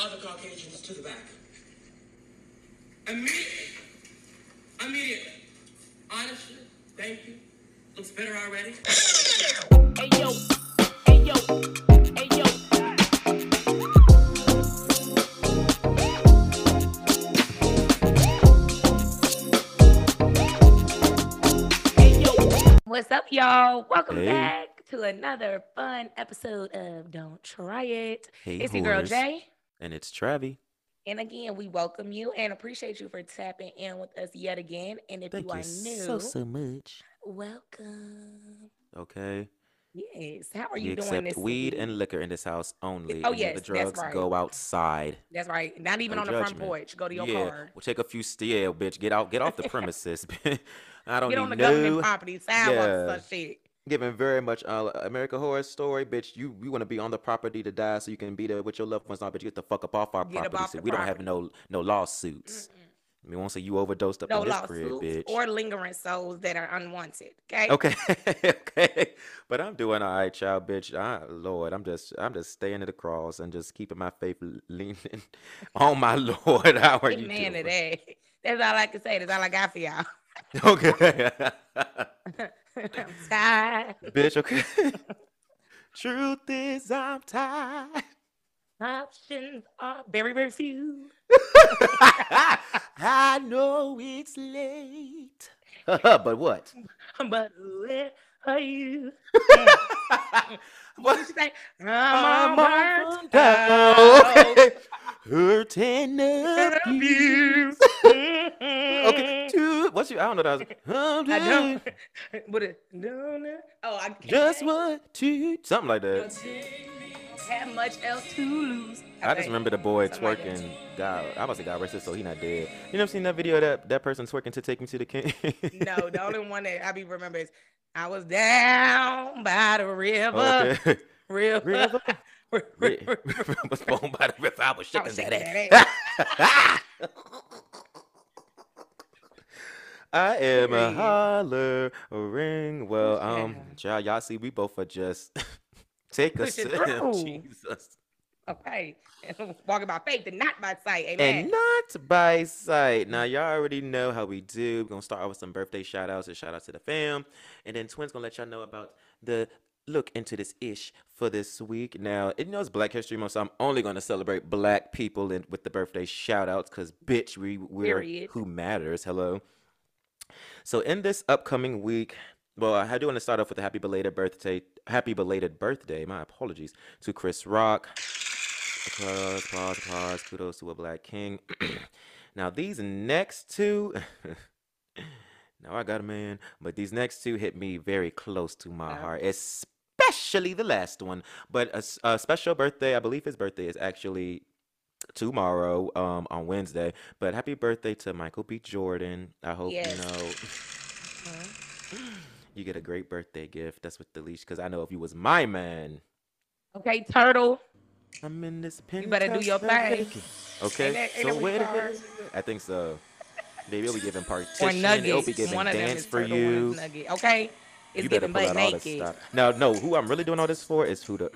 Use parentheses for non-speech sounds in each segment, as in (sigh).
other Caucasians to the back. Immediately. Immediately. Honestly, thank you. Looks better already. Hey yo, hey yo, hey yo. What's up, y'all? Welcome Hey. back to another fun episode of Don't Try It. Hey, it's your girl. Jay. And it's Travi. And again, we welcome you and appreciate you for tapping in with us yet again. And if Thank you you are new, so, so much. welcome. Okay. Yes. How are We you doing accept this weed week? and liquor in this house only. oh, Any yes, other that's drugs right. go outside. That's right. Not even No on the front porch. Go to your yeah. car. We'll take a few steel, bitch. Get out, get off the (laughs) premises. (laughs) I don't Get need on the government no property, sidewalks, yeah. such shit. Giving very much uh, American Horror Story, bitch. You you want to be on the property to die so you can be there with your loved ones. Now, bitch, you get the fuck up off our Get property. so we don't have no no lawsuits. We won't say you overdosed up No in this crib, bitch. or lingering souls that are unwanted. Okay. Okay, (laughs) okay, but I'm doing all right, child, bitch. I, Lord, I'm just, I'm just staying at the cross and just keeping my faith leaning (laughs) on my (laughs) Lord. How are you Amen to doing? that. That's all I can say. That's all I got for y'all. (laughs) Okay, (laughs) I'm tired. bitch. Okay. (laughs) Truth is, I'm tired. Options are very, very few. I know it's late, but what? But where are you? What? You say? I'm I'm on on burnt down. out. Okay. Hurting abuse. Okay, two. What's your? I don't know. That was. I don't. (laughs) What it? No, no. Oh, I can't Just one, two, something like that. have much else to lose. I just remember the boy Something like twerking. God, I must have got arrested, so he not dead. You never seen that video of that that person twerking to take me to the king? No, the (laughs) only one that I be remember is I was down by the river. okay. (laughs) River. River. Ri- river. was born by the river. I was I shaking was that shaking ass. I am a Period. hollering. Well, um, child, y'all see, we both are just (laughs) take a sip. (laughs) Jesus, Okay. (laughs) Walking by faith and not by sight. Amen. and not by sight. Now, y'all already know how we do. We're gonna start off with some birthday shout outs and shout out to the fam, and then Twins gonna let y'all know about the look into this ish for this week. Now, it knows Black History Month, so I'm only gonna celebrate Black people in, with the birthday shout outs, cause bitch, we we're Period. who matters. Hello. So in this upcoming week, well, I do want to start off with a happy belated birthday. Happy belated birthday. My apologies to Chris Rock. Applause, applause, applause. Kudos to a black king. (clears throat) now these next two. (laughs) now I got a man, but these next two hit me very close to my Oh. heart, especially the last one. But a special birthday. I believe his birthday is actually tomorrow um on Wednesday. But happy birthday to Michael B. Jordan. I hope Yes. you know Mhm. you get a great birthday gift. That's with the leash because I know if you was my man, Okay, turtle. I'm in this pen. You better do your thing. Okay, that- so what. I think so. Baby, it'll be giving partition. Nuggets. be giving one of them dance is for you. nugget. Okay. It's you better giving pull butt out all this naked. stuff. Now, no, who I'm really doing all this for is who the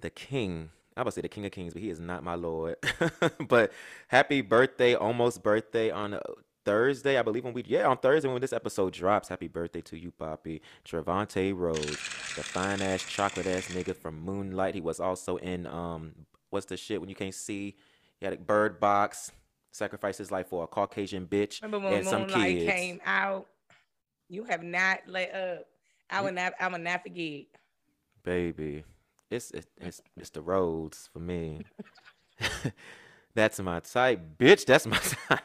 the king. I about to say the king of kings, but he is not my lord. (laughs) but happy birthday, almost birthday on uh, Thursday, I believe when we yeah on Thursday when this episode drops. Happy birthday to you, Poppy Trevante Rhodes, the fine ass chocolate ass nigga from Moonlight. He was also in um what's the shit when you can't see? He had a bird box. Sacrificed his life for a Caucasian bitch Remember when and some Moonlight kids. came out? You have not let up. I would not. I would not forget. Baby, it's it's it's, the Rhodes for me. (laughs) That's my type, bitch. That's my (laughs) type.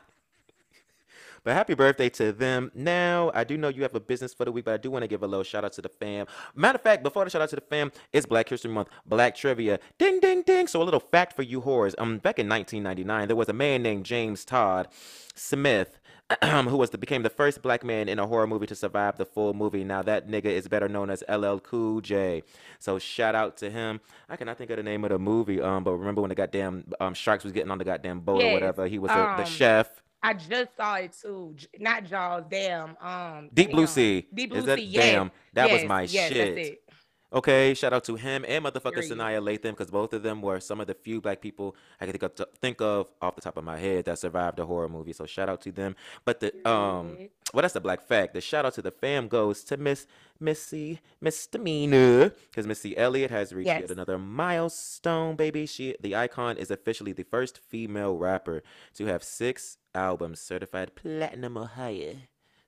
But happy birthday to them. Now, I do know you have a business for the week, but I do want to give a little shout out to the fam. Matter of fact, before the shout out to the fam, it's Black History Month, Black Trivia. Ding, ding, ding. So, a little fact for you whores. Um, back in 1999, there was a man named James Todd Smith (clears throat) who was the, became the first black man in a horror movie to survive the full movie. Now that nigga is better known as LL Cool J. So shout out to him. I cannot think of the name of the movie. Um, but remember when the goddamn um sharks was getting on the goddamn boat or whatever? He was the, the um, chef. I just saw it too. J- Not Jaws. Damn. Um. Deep Blue. Sea. Deep Blue that- Sea. Yes. Damn, that was my yes, shit. Okay, shout out to him and motherfucker. Sanaa Lathan because both of them were some of the few black people I can think of, think of off the top of my head that survived a horror movie. So shout out to them. But the um, well, that's the black fact. The shout out to the fam goes to Miss Missy Misdemeanor because Missy Elliott has reached yet another milestone, baby. She the icon is officially the first female rapper to have six albums certified platinum or higher.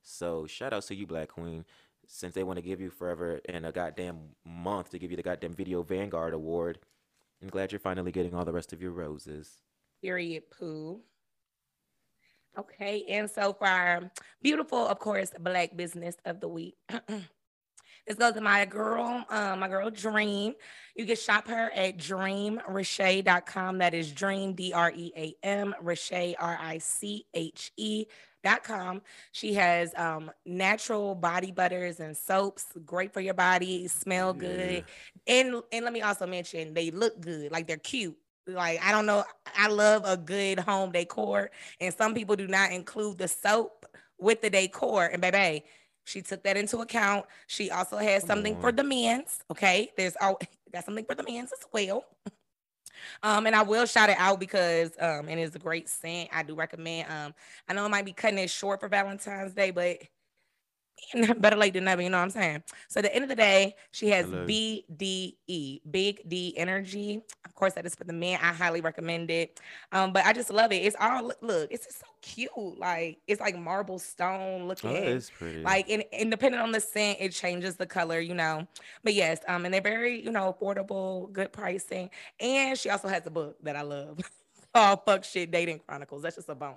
So shout out to you, Black Queen. Since they want to give you forever and a goddamn month to give you the goddamn Video Vanguard Award, I'm glad you're finally getting all the rest of your roses. Period. Pooh. Okay, and so far, beautiful, of course, black business of the week. (clears throat) this goes to my girl, uh, my girl Dream. You can shop her at dreamriche.com. That is Dream, D R E A M, Riche, R I C H E. Dot com. She has um, natural body butters and soaps, great for your body, smell good, and and let me also mention they look good, like they're cute. Like I don't know, I love a good home decor, and some people do not include the soap with the decor. And baby, she took that into account. She also has Come something for the men's. Okay, there's all (laughs) got something for the men's as well. (laughs) Um, and I will shout it out because um, and it's a great scent. I do recommend. Um, I know it might be cutting it short for Valentine's Day, but (laughs) better late than never. You know what I'm saying? So at the end of the day, she has Hello. BDE, Big D Energy. Of course, that is for the men. I highly recommend it. Um, but I just love it. It's all look. It's just so cute. Like it's like marble stone looking. Oh, looking. that is pretty. Like and, and depending on the scent, it changes the color, you know. But yes, um, and they're very, you know, affordable, good pricing. And she also has a book that I love. (laughs) Oh fuck shit, dating chronicles. That's just a bonus.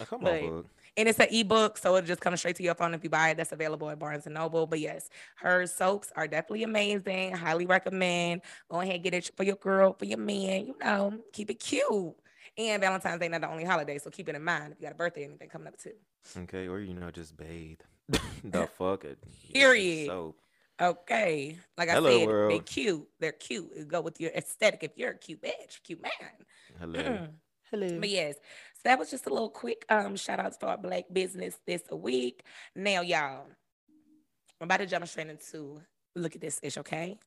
Oh, come but- on, book. And it's an ebook, so it'll just comes straight to your phone if you buy it. That's available at Barnes and Noble. But yes, her soaps are definitely amazing. Highly recommend. Go ahead, get it for your girl, for your man. You know, keep it cute. And Valentine's Day not the only holiday, so keep it in mind if you got a birthday or anything coming up too. Okay, or you know, just bathe. (laughs) the fuck it. use some Period. soap. Okay, like I Hello, said, they world. cute. They're cute. It go with your aesthetic. If you're a cute bitch, cute man. Hello. Mm. Hello. But yes, so that was just a little quick um shout out to our black business this week. Now, y'all, I'm about to jump straight into look at this ish, okay?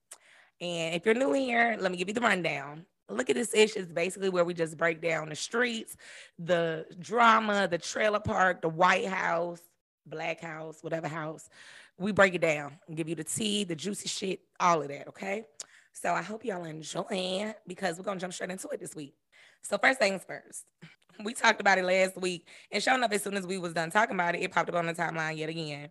And if you're new here, let me give you the rundown. Look at this ish is basically where we just break down the streets, the drama, the trailer park, the White House, Black House, whatever house. We break it down and give you the tea, the juicy shit, all of that, okay? So I hope y'all enjoy because we're gonna jump straight into it this week. So first things first, we talked about it last week, and showing up as soon as we was done talking about it, it popped up on the timeline yet again.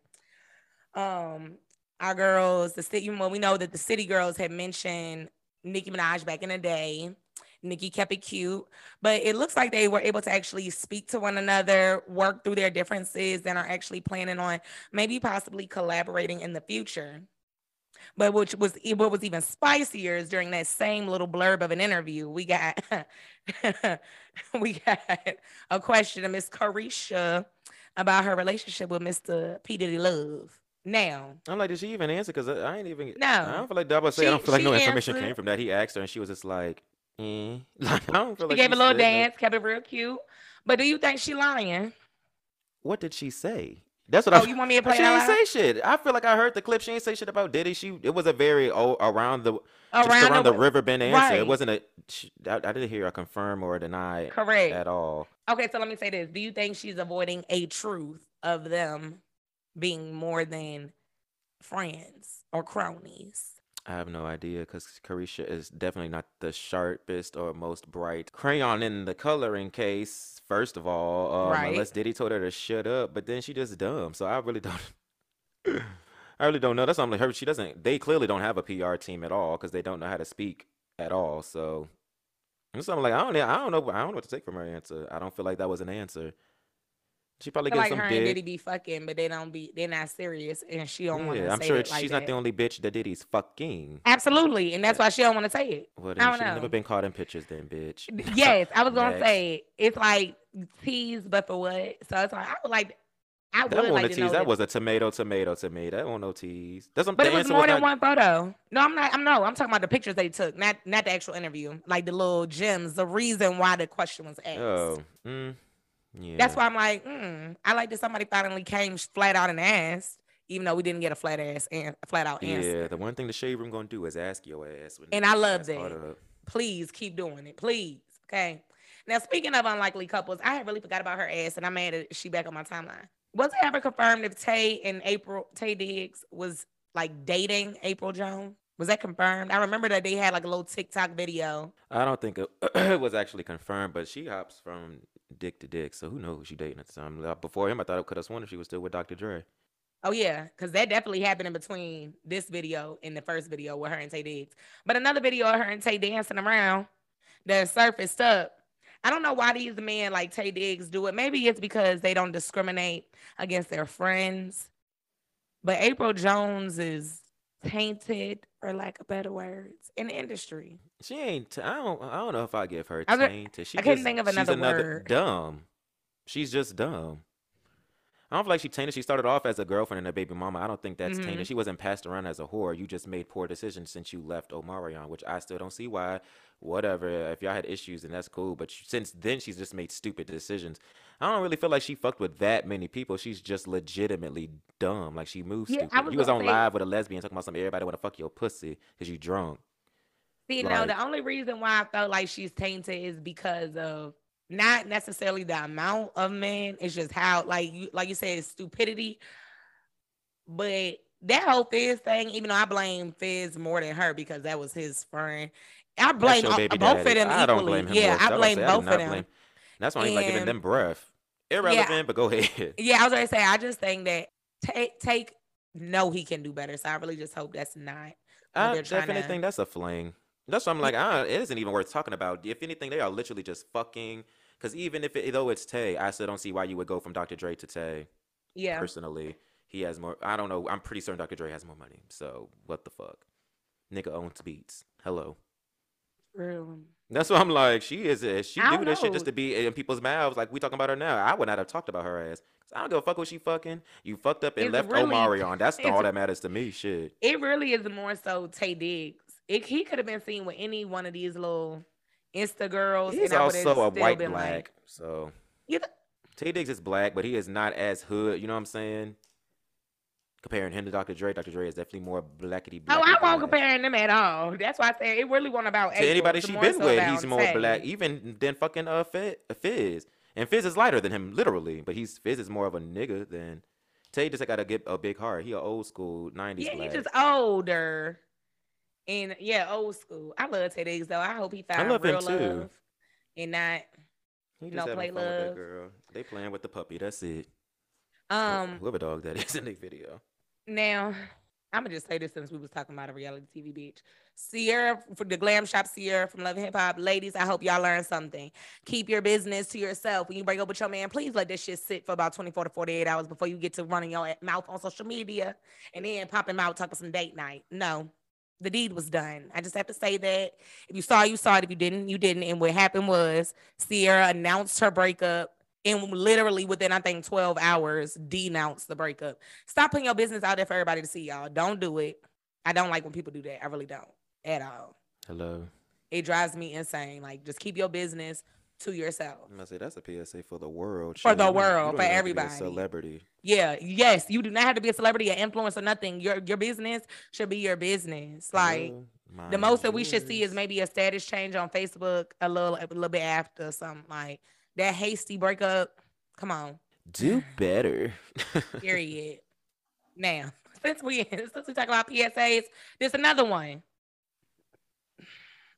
Um, our girls, the city, well, we know that the city girls had mentioned Nicki Minaj back in the day. Nicki kept it cute, but it looks like they were able to actually speak to one another, work through their differences, and are actually planning on maybe possibly collaborating in the future. But which was what was even spicier is during that same little blurb of an interview, we got (laughs) we got a question of Miss Caresha about her relationship with Mr. P. Diddy Love. Now, I'm like, did she even answer? Because I, ain't even. No. I don't feel like double say. I don't feel like no she information answered. came from that. He asked her, and she was just like, eh. (laughs) like I don't feel she like gave a little dance, kept it real cute. But do you think she lying? What did she say? That's what Oh, I. you want me to play she it ain't say shit. I feel like I heard the clip. She ain't say shit about Diddy. She it was a very oh, around the just around the, the- Riverbend answer. right. It wasn't a. She, I, I didn't hear her confirm or a deny Correct. at all. Okay, so let me say this. Do you think she's avoiding a truth of them being more than friends or cronies? I have no idea because Caresha is definitely not the sharpest or most bright crayon in the coloring case. First of all, um, Right. unless Diddy told her to shut up, but then she just dumb. So I really don't. (laughs) I really don't know. That's something like her. She doesn't. They clearly don't have a PR team at all because they don't know how to speak at all. So it's something like I don't. I don't know. I don't know what to take from her answer. I don't feel like that was an answer. She probably gets like some her and dick. Diddy be fucking, but they don't be. They're not serious, and she don't want to Yeah, I'm sure it like she's that. not the only bitch that Diddy's fucking. Absolutely, and that's why she don't want to say it. Well, I don't she never been caught in pictures, then, bitch. Yes, I was gonna Next. say it's like tease, but for what? So it's like I would like. I would That wasn't like to tease. That that- was a tomato, tomato, tomato. That wasn't no tease. That's But it was more than not- one photo. No, I'm not. I'm no. I'm talking about the pictures they took, not not the actual interview. Like the little gems. The reason why the question was asked. Oh, mm, yeah. That's why I'm like, mm, I like that somebody finally came flat out and asked. even though we didn't get a flat ass and flat out answer. Yeah, the one thing the shade room gonna do is ask your ass. And I love that. Please keep doing it. Please. Okay. Now, speaking of unlikely couples, I had really forgot about her ass and I'm mad at she back on my timeline. Was it ever confirmed if Taye and Apryl, Taye Diggs was like dating Apryl Jones? Was that confirmed? I remember that they had like a little TikTok video. I don't think it, (clears throat) it was actually confirmed, but she hops from dick to dick, so who knows who she dating at the time. Before him, I thought I could have sworn if she was still with Dr. Dre. Oh yeah, because that definitely happened in between this video and the first video with her and Taye Diggs. But another video of her and Taye dancing around that surfaced up. I don't know why these men like Taye Diggs do it. Maybe it's because they don't discriminate against their friends. But Apryl Jones is tainted, for lack of better words, in the industry. She ain't. T- I don't. I don't know if I give her I was- tainted. She I couldn't just- think of she's another word. Dumb. She's just dumb. I don't feel like she tainted. She started off as a girlfriend and a baby mama. I don't think that's Mhm. tainted. She wasn't passed around as a whore. You just made poor decisions since you left Omarion, which I still don't see why. Whatever. If y'all had issues, then that's cool. But since then, she's just made stupid decisions. I don't really feel like she fucked with that many people. She's just legitimately dumb. Like she moves Yeah, stupid. was you was on say- live with a lesbian talking about some everybody want to fuck your pussy because you drunk. See, now Like- the only reason why I felt like she's tainted is because of not necessarily the amount of men. It's just how, like you, like you said, stupidity. But that whole Fizz thing, even though I blame Fizz more than her because that was his friend, I blame your all- baby both of them I equally. don't blame him. yeah, I blame about to say, I both of them. That's why ain't like giving them breath. Irrelevant, but go (laughs) ahead. Yeah, I was gonna say, I just think that take take no, he can do better. So I really just hope that's not. I definitely to- think that's a fling. That's why I'm like, ah, it isn't even worth talking about. If anything, they are literally just fucking. Because even if it, though it's Taye, I still don't see why you would go from Dr. Dre to Taye. Yeah, Personally, he has more. I don't know. I'm pretty certain Dr. Dre has more money. So what the fuck? Nigga owns beats. Hello. true. That's what I'm like. She is. uh, She I do don't this shit just know. to be in people's mouths. Like we talking about her now. I would not have talked about her ass. 'Cause I don't give a fuck what she fucking. You fucked up and It's left really- Omarion. (laughs) That's it's- all that matters to me. Shit. It really is more so Taye Diggs. It, he could have been seen with any one of these little Insta girls. He's and I also a white been black. Like, so You th- Taye Diggs is black, but he is not as hood. You know what I'm saying? Comparing him to Dr. Dre, Dr. Dre is definitely more blackety black. oh, I won't compare them at all. That's why I say it really wasn't about to Apryl. anybody she been so with. He's more Taye. black, even than fucking uh Fizz. And Fizz is lighter than him, literally. But he's Fizz is more of a nigga than Taye. Just got to get a big heart. He a old school '90s Yeah, he's just older. And yeah, old school. I love Taye Diggs though. I hope he love him real too. love and not He just having play fun with that love. girl. They playing with the puppy. That's it. Um whoever dog that (laughs) is in the video. Now, I'm gonna just say this since we was talking about a reality TV bitch. Sierra for the glam shop Sierra from Love Hip Hop. Ladies, I hope y'all learned something. Keep your business to yourself. When you break up with your man, please let this shit sit for about 24 to 48 hours before you get to running your mouth on social media and then popping out talking some date night. No. The deed was done. I just have to say that. If you saw, you saw it. If you didn't, you didn't. And what happened was Sierra announced her breakup and literally within I think 12 hours denounced the breakup. Stop putting your business out there for everybody to see, y'all. Don't do it. I don't like when people do that. I really don't at all. Hello. It drives me insane. Like, just keep your business to yourself. I'm gonna say that's a PSA for the world. For shit. the You you world, don't for even have to be a everybody. celebrity. Yeah, yes, you do not have to be a celebrity an influence or nothing. Your your business should be your business. Like Hello, the mind most that we should see is maybe a status change on Facebook a little a little bit after something like that hasty breakup. Come on. do (sighs) better. Period. (laughs) now, (laughs) since we since we talk about PSAs, there's another one.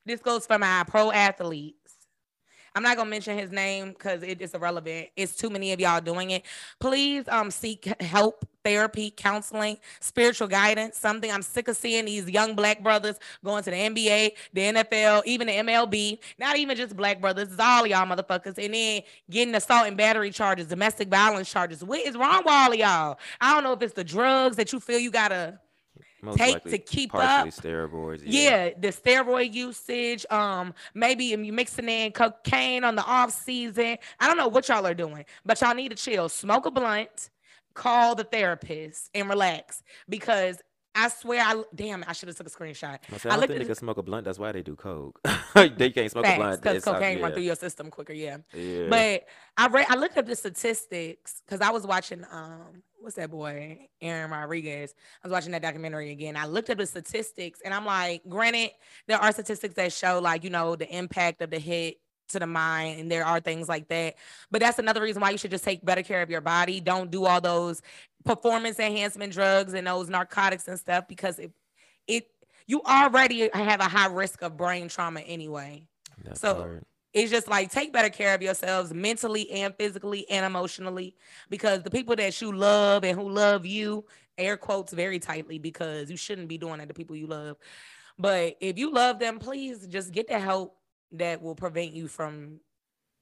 This goes for my pro athletes. I'm not gonna mention his name because it is irrelevant. It's too many of y'all doing it. Please um seek help, therapy, counseling, spiritual guidance. Something I'm sick of seeing these young black brothers going to the NBA, the NFL, even the MLB. Not even just black brothers, it's all y'all motherfuckers. And then getting assault and battery charges, domestic violence charges. What is wrong with all of y'all? I don't know if it's the drugs that you feel you gotta Most take to keep up. steroids. yeah, the steroid usage, um, maybe if you mixing in cocaine on the off season. I don't know what y'all are doing, but y'all need to chill. Smoke a blunt, call the therapist, and relax because I swear, I damn, I should have took a screenshot. I, say, I I don't looked think they can smoke a blunt. That's why they do coke. (laughs) they can't smoke a blunt. because cocaine run through your system quicker. Yeah. yeah. But I read, I looked up the statistics because I was watching, um, what's that boy, Aaron Rodriguez. I was watching that documentary again. I looked up the statistics, and I'm like, granted, there are statistics that show like you know the impact of the hit to the mind, and there are things like that. But that's another reason why you should just take better care of your body. Don't do all those performance enhancement drugs and those narcotics and stuff because it, it, you already have a high risk of brain trauma anyway That so- part. it's just like take better care of yourselves mentally and physically and emotionally because the people that you love and who love you air quotes very tightly because you shouldn't be doing that to people you love but if you love them please just get the help that will prevent you from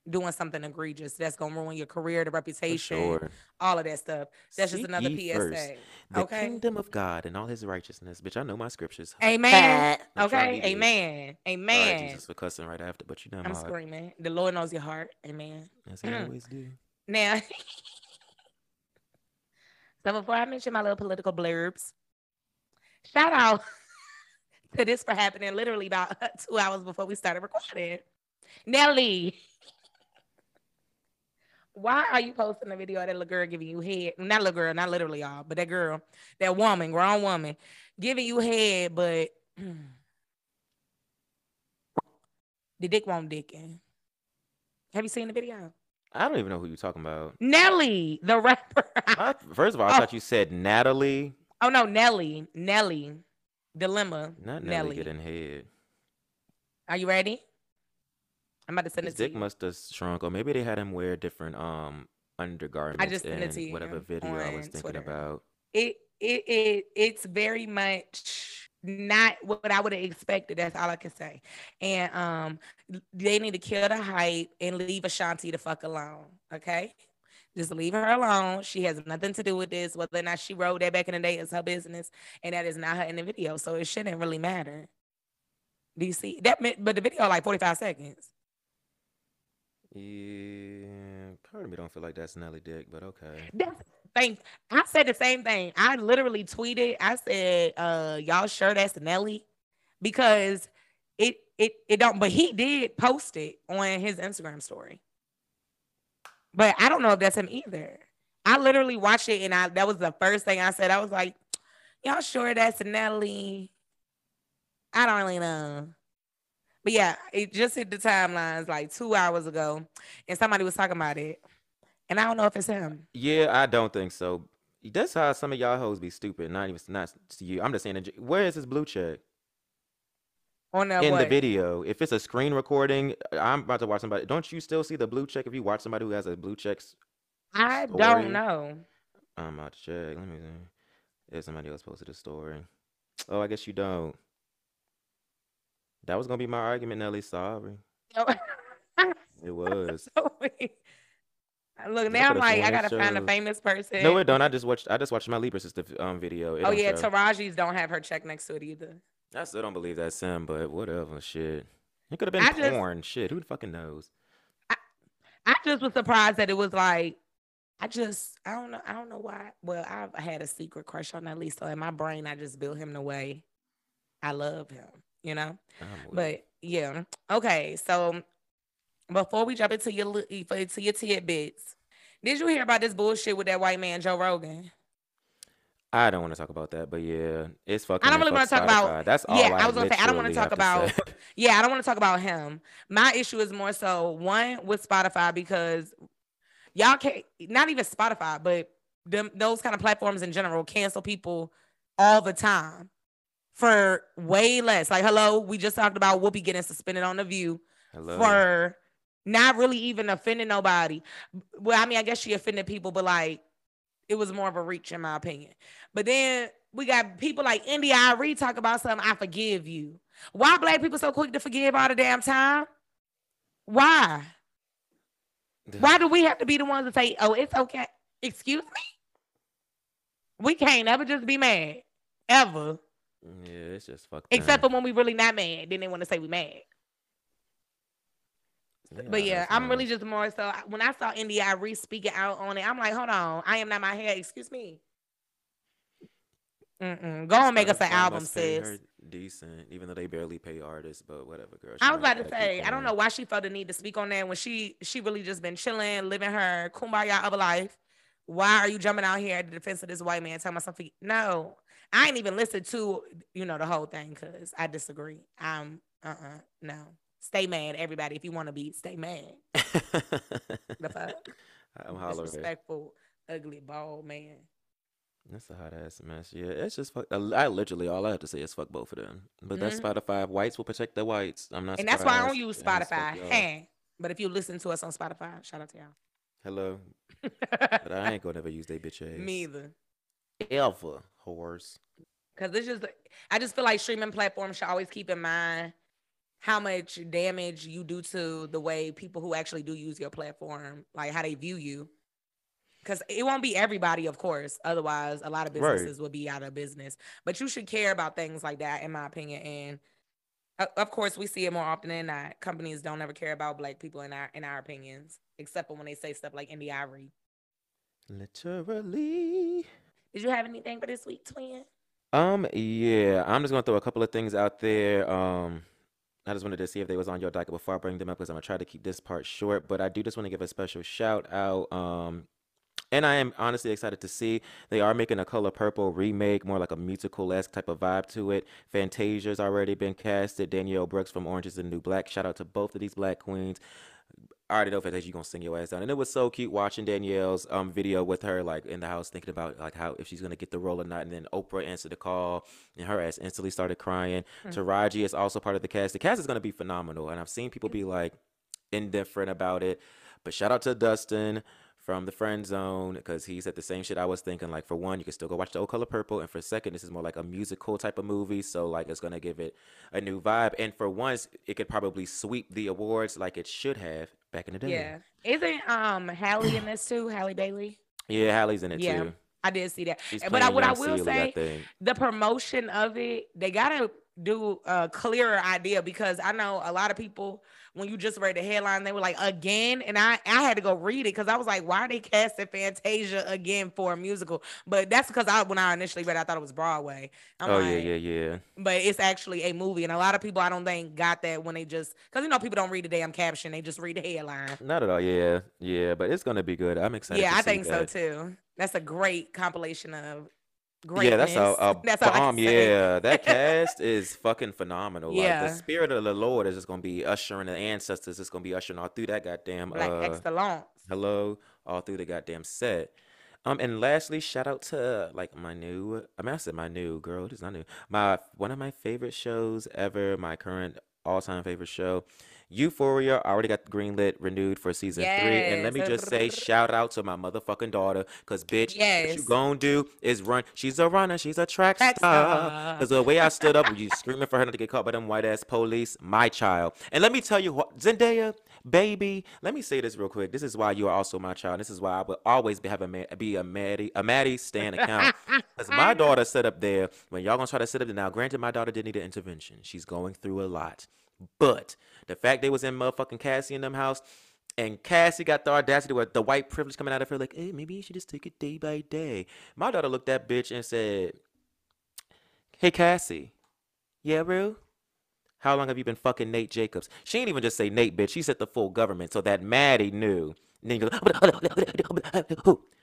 doing something egregious that's going to ruin your career the reputation sure. all of that stuff that's just another psa first The okay kingdom of God and all his righteousness. Bitch, I know my scriptures. amen I'm okay big. amen Sorry, amen Jesus, for cussing right after, but you know i'm my heart. screaming the lord knows your heart amen As I mm. always do. Now, (laughs) so before I mention my little political blurbs, shout out to this for happening literally about (laughs) two hours before we started recording. Nelly, why are you posting a video of that little girl giving you head? Not little girl, not literally y'all, but that girl, that woman, grown woman, giving you head, but (clears throat) the dick won't dicking. Have you seen the video? I don't even know who you're talking about. Nelly, the rapper. I, first of all, I Oh. thought (laughs) you said Natalie, oh no, Nelly, Nelly, dilemma. not Nelly, Nelly. getting head. Are you ready? I'm about to send His it to dick you. must have shrunk, or maybe they had him wear different um undergarments I just sent it to in whatever video I was thinking Twitter. about. It it it it's very much not what I would have expected. That's all I can say. And um, they need to kill the hype and leave Ashanti the fuck alone. Okay. Just leave her alone. She has nothing to do with this. Whether or not she wrote that back in the day is her business, and that is not her in the video. So it shouldn't really matter. Do you see that? meant- But the video like 45 seconds. Yeah, part of me don't feel like that's Nelly dick, but okay. That's. I said the same thing. I literally tweeted. I said, uh, "Y'all sure that's Nelly?" Because it it it don't. But he did post it on his Instagram story. But I don't know if that's him either. I literally watched it, and I that was the first thing I said. I was like, "Y'all sure that's Nelly?" I don't really know. But yeah, it just hit the timelines like two hours ago, and somebody was talking about it, and I don't know if it's him. Yeah, I don't think so. That's how some of y'all hoes be stupid. Not even not to you. I'm just saying. Where is this blue check On the in the video? If it's a screen recording, I'm about to watch somebody. Don't you still see the blue check if you watch somebody who has a blue check? I story? don't know. I'm about to check. Let me see. If somebody else posted a story. Oh, I guess you don't. That was gonna be my argument, Nelly. Sorry. (laughs) It was. (laughs) Look, now I'm like, I gotta find a famous person. No, it don't. I just watched. I just watched my Libra sister um video. It oh yeah, show. Taraji's don't have her check next to it either. I still don't believe that's him, but whatever. Shit. It could have been I just- porn. Shit. Who the fucking knows? I I just was surprised that it was like, I just, I don't know, I don't know why. Well, I've had a secret crush on Nelly, so in my brain, I just built him the way I love him, you know. Oh, but yeah, okay. So before we jump into your into your tidbits, did you hear about this bullshit with that white man Joe Rogan? I don't want to talk about that, but yeah, it's fucking. I don't really wanna talk about-. That's all. yeah, I was gonna say, I don't talk have to about- (laughs) Yeah, I don't want to talk about him. My issue is more so one with Spotify because y'all can't not even Spotify, but them those kind of platforms in general cancel people all the time for way less. Like, hello, we just talked about Whoopi getting suspended on the View Hello. for not really even offending nobody. Well, I mean, I guess she offended people, but like it was more of a reach, in my opinion. But then we got people like India talk about something. I forgive you. Why black people so quick to forgive all the damn time? Why? Why do we have to be the ones to say, "Oh, it's okay"? Excuse me. We can't ever just be mad, ever. Yeah, it's just fucked. Except for when we really not mad. Then they want to say we mad. But yeah, I'm really just more so when I saw India.Arie speaking out on it, I'm like, hold on, I am not my hair. Excuse me. Mm-mm. Go and make us an album, sis. Decent, even though they barely pay artists, but whatever, girl. I was about to say, I don't know why she felt the need to speak on that when she she really just been chilling, living her kumbaya of a life. Why are you jumping out here at the defense of this white man telling myself? No, I ain't even listened to you know the whole thing because I disagree. I'm uh uh no. Stay mad, everybody. If you want to be, stay mad. (laughs) The fuck, I'm hollering. disrespectful, ugly, bald man. That's a hot ass mess. Yeah, it's just fuck. I I literally all I have to say is fuck both of them. But that's Mhm. Spotify. Whites will protect the whites. I'm not. And that's why I don't use And it's fuck Spotify. Hey, but if you listen to us on Spotify, shout out to y'all. Hello. (laughs) but I ain't gonna ever use they bitch ass. Me either. ever horse. Cause it's just I just feel like streaming platforms should always keep in mind how much damage you do to the way people who actually do use your platform, like how they view you. Cause it won't be everybody, of course. Otherwise, a lot of Right. businesses will be out of business. But you should care about things like that, in my opinion. And of course, we see it more often than not. Companies don't ever care about black people in our in our opinions, except for when they say stuff like India.Arie. Literally. Did you have anything for this week, twin? Um, yeah, I'm just gonna throw a couple of things out there. Um, I just wanted to see if they was on your docket before I bring them up because I'm gonna try to keep this part short. But I do just want to give a special shout out. Um, and I am honestly excited to see they are making a Color Purple remake, more like a musical esque type of vibe to it. Fantasia's already been casted. Danielle Brooks from Orange is the New Black. Shout out to both of these black queens. I already know Fantasia, you're gonna sing your ass down. And it was so cute watching Danielle's um video with her like in the house thinking about like how if she's gonna get the role or not. And then Oprah answered the call and her ass instantly started crying. Mm. Taraji is also part of the cast. The cast is gonna be phenomenal. And I've seen people be like indifferent about it. But shout out to Dustin from the friend zone because he said the same shit I was thinking. Like for one, you can still go watch the old color purple, and for second, this is more like a musical type of movie, so like it's gonna give it a new vibe. And for once, it could probably sweep the awards like it should have back in the day. Yeah. Isn't um Halle in this too? Halle Bailey? yeah, Halle's in it Yeah, too. I did see that. She's But I, what I will Celie, say, think. the promotion of it, they gotta do a clearer idea because I know a lot of people when you just read the headline, they were like again, and I I had to go read it because I was like, why are they casting Fantasia again for a musical? But that's because I when I initially read, it, I thought it was Broadway. I'm oh like, yeah, yeah, yeah. but it's actually a movie, and a lot of people I don't think got that when they just because you know people don't read the damn caption, they just read the headline. Not at all. Yeah, yeah, but it's gonna be good. I'm excited. yeah, I think so too. That's a great compilation of Yeah, that's a, a (laughs) That's all I can bomb. Yeah, that (laughs) cast is fucking phenomenal. Like Yeah. the spirit of the Lord is just gonna be ushering the ancestors. It's gonna be ushering all through that goddamn Black uh excellence. hello all through the goddamn set. Um, and lastly, shout out to like my new. I mean, I said my new girl. It is not new. My one of my favorite shows ever. My current all time favorite show. Euphoria already got the greenlit, renewed for season three. And let me just say, (laughs) shout out to my motherfucking daughter, cause bitch, what you Yes. gonna do is run. She's a runner. She's a track, Track star. star. Cause the way I stood up, you screaming for her not to get caught by them white ass police. My child. And let me tell you what, Zendaya, baby. Let me say this real quick. This is why you are also my child. This is why I will always be have a be a Maddie a Maddie Stan account. (laughs) Cause my daughter set up there when y'all gonna try to sit up there. Now, granted, my daughter did need an intervention. She's going through a lot, but the fact they was in motherfucking Cassie in them house. And Cassie got the audacity with the white privilege coming out of her, like, hey, maybe you should just take it day by day. My daughter looked at that bitch and said, Hey, Cassie. Yeah, Rue? How long have you been fucking Nate Jacobs? She ain't even just say Nate, bitch. She said the full government so that Maddie knew.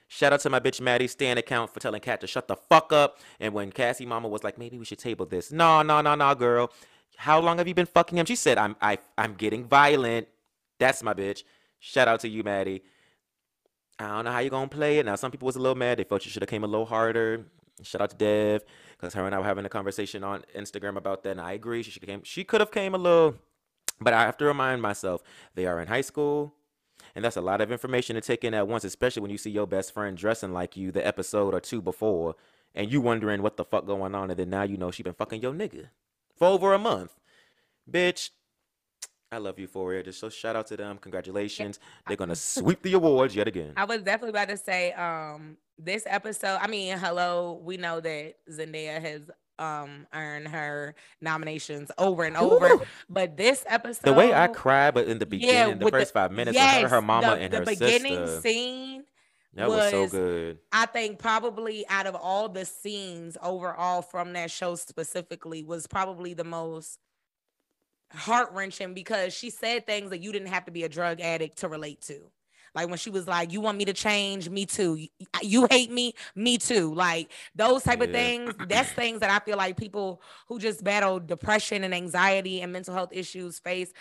Shout out to my bitch Maddie Stan account for telling Kat to shut the fuck up. And when Cassie mama was like, maybe we should table this. No, no, no, no, girl. How long have you been fucking him? She said, I'm I I'm getting violent. That's my bitch. Shout out to you, Maddie. I don't know how you gonna play it. Now some people was a little mad. They felt you should have came a little harder. Shout out to Dev, because her and I were having a conversation on Instagram about that, and I agree. She came. She could have came a little, but I have to remind myself they are in high school, and that's a lot of information to take in at once, especially when you see your best friend dressing like you the episode or two before, and you wondering what the fuck going on, and then now you know she been fucking your nigga for over a month, bitch. I love Euphoria. Just so shout out to them. Congratulations. They're gonna sweep the awards yet again. I was definitely about to say, um, this episode. I mean, hello, we know that Zendaya has um earned her nominations over and over, Woo! but this episode, The way I cried, but in the beginning, the with first five minutes, with her, her mama the, and the her beginning sister. scene That was, so good. I think probably out of all the scenes overall from that show specifically was probably the most heart wrenching because she said things that you didn't have to be a drug addict to relate to. Like when she was like, "You want me to change? Me too. You, hate me? Me too." Like those type of things. (clears throat) That's things that I feel like people who just battle depression and anxiety and mental health issues face.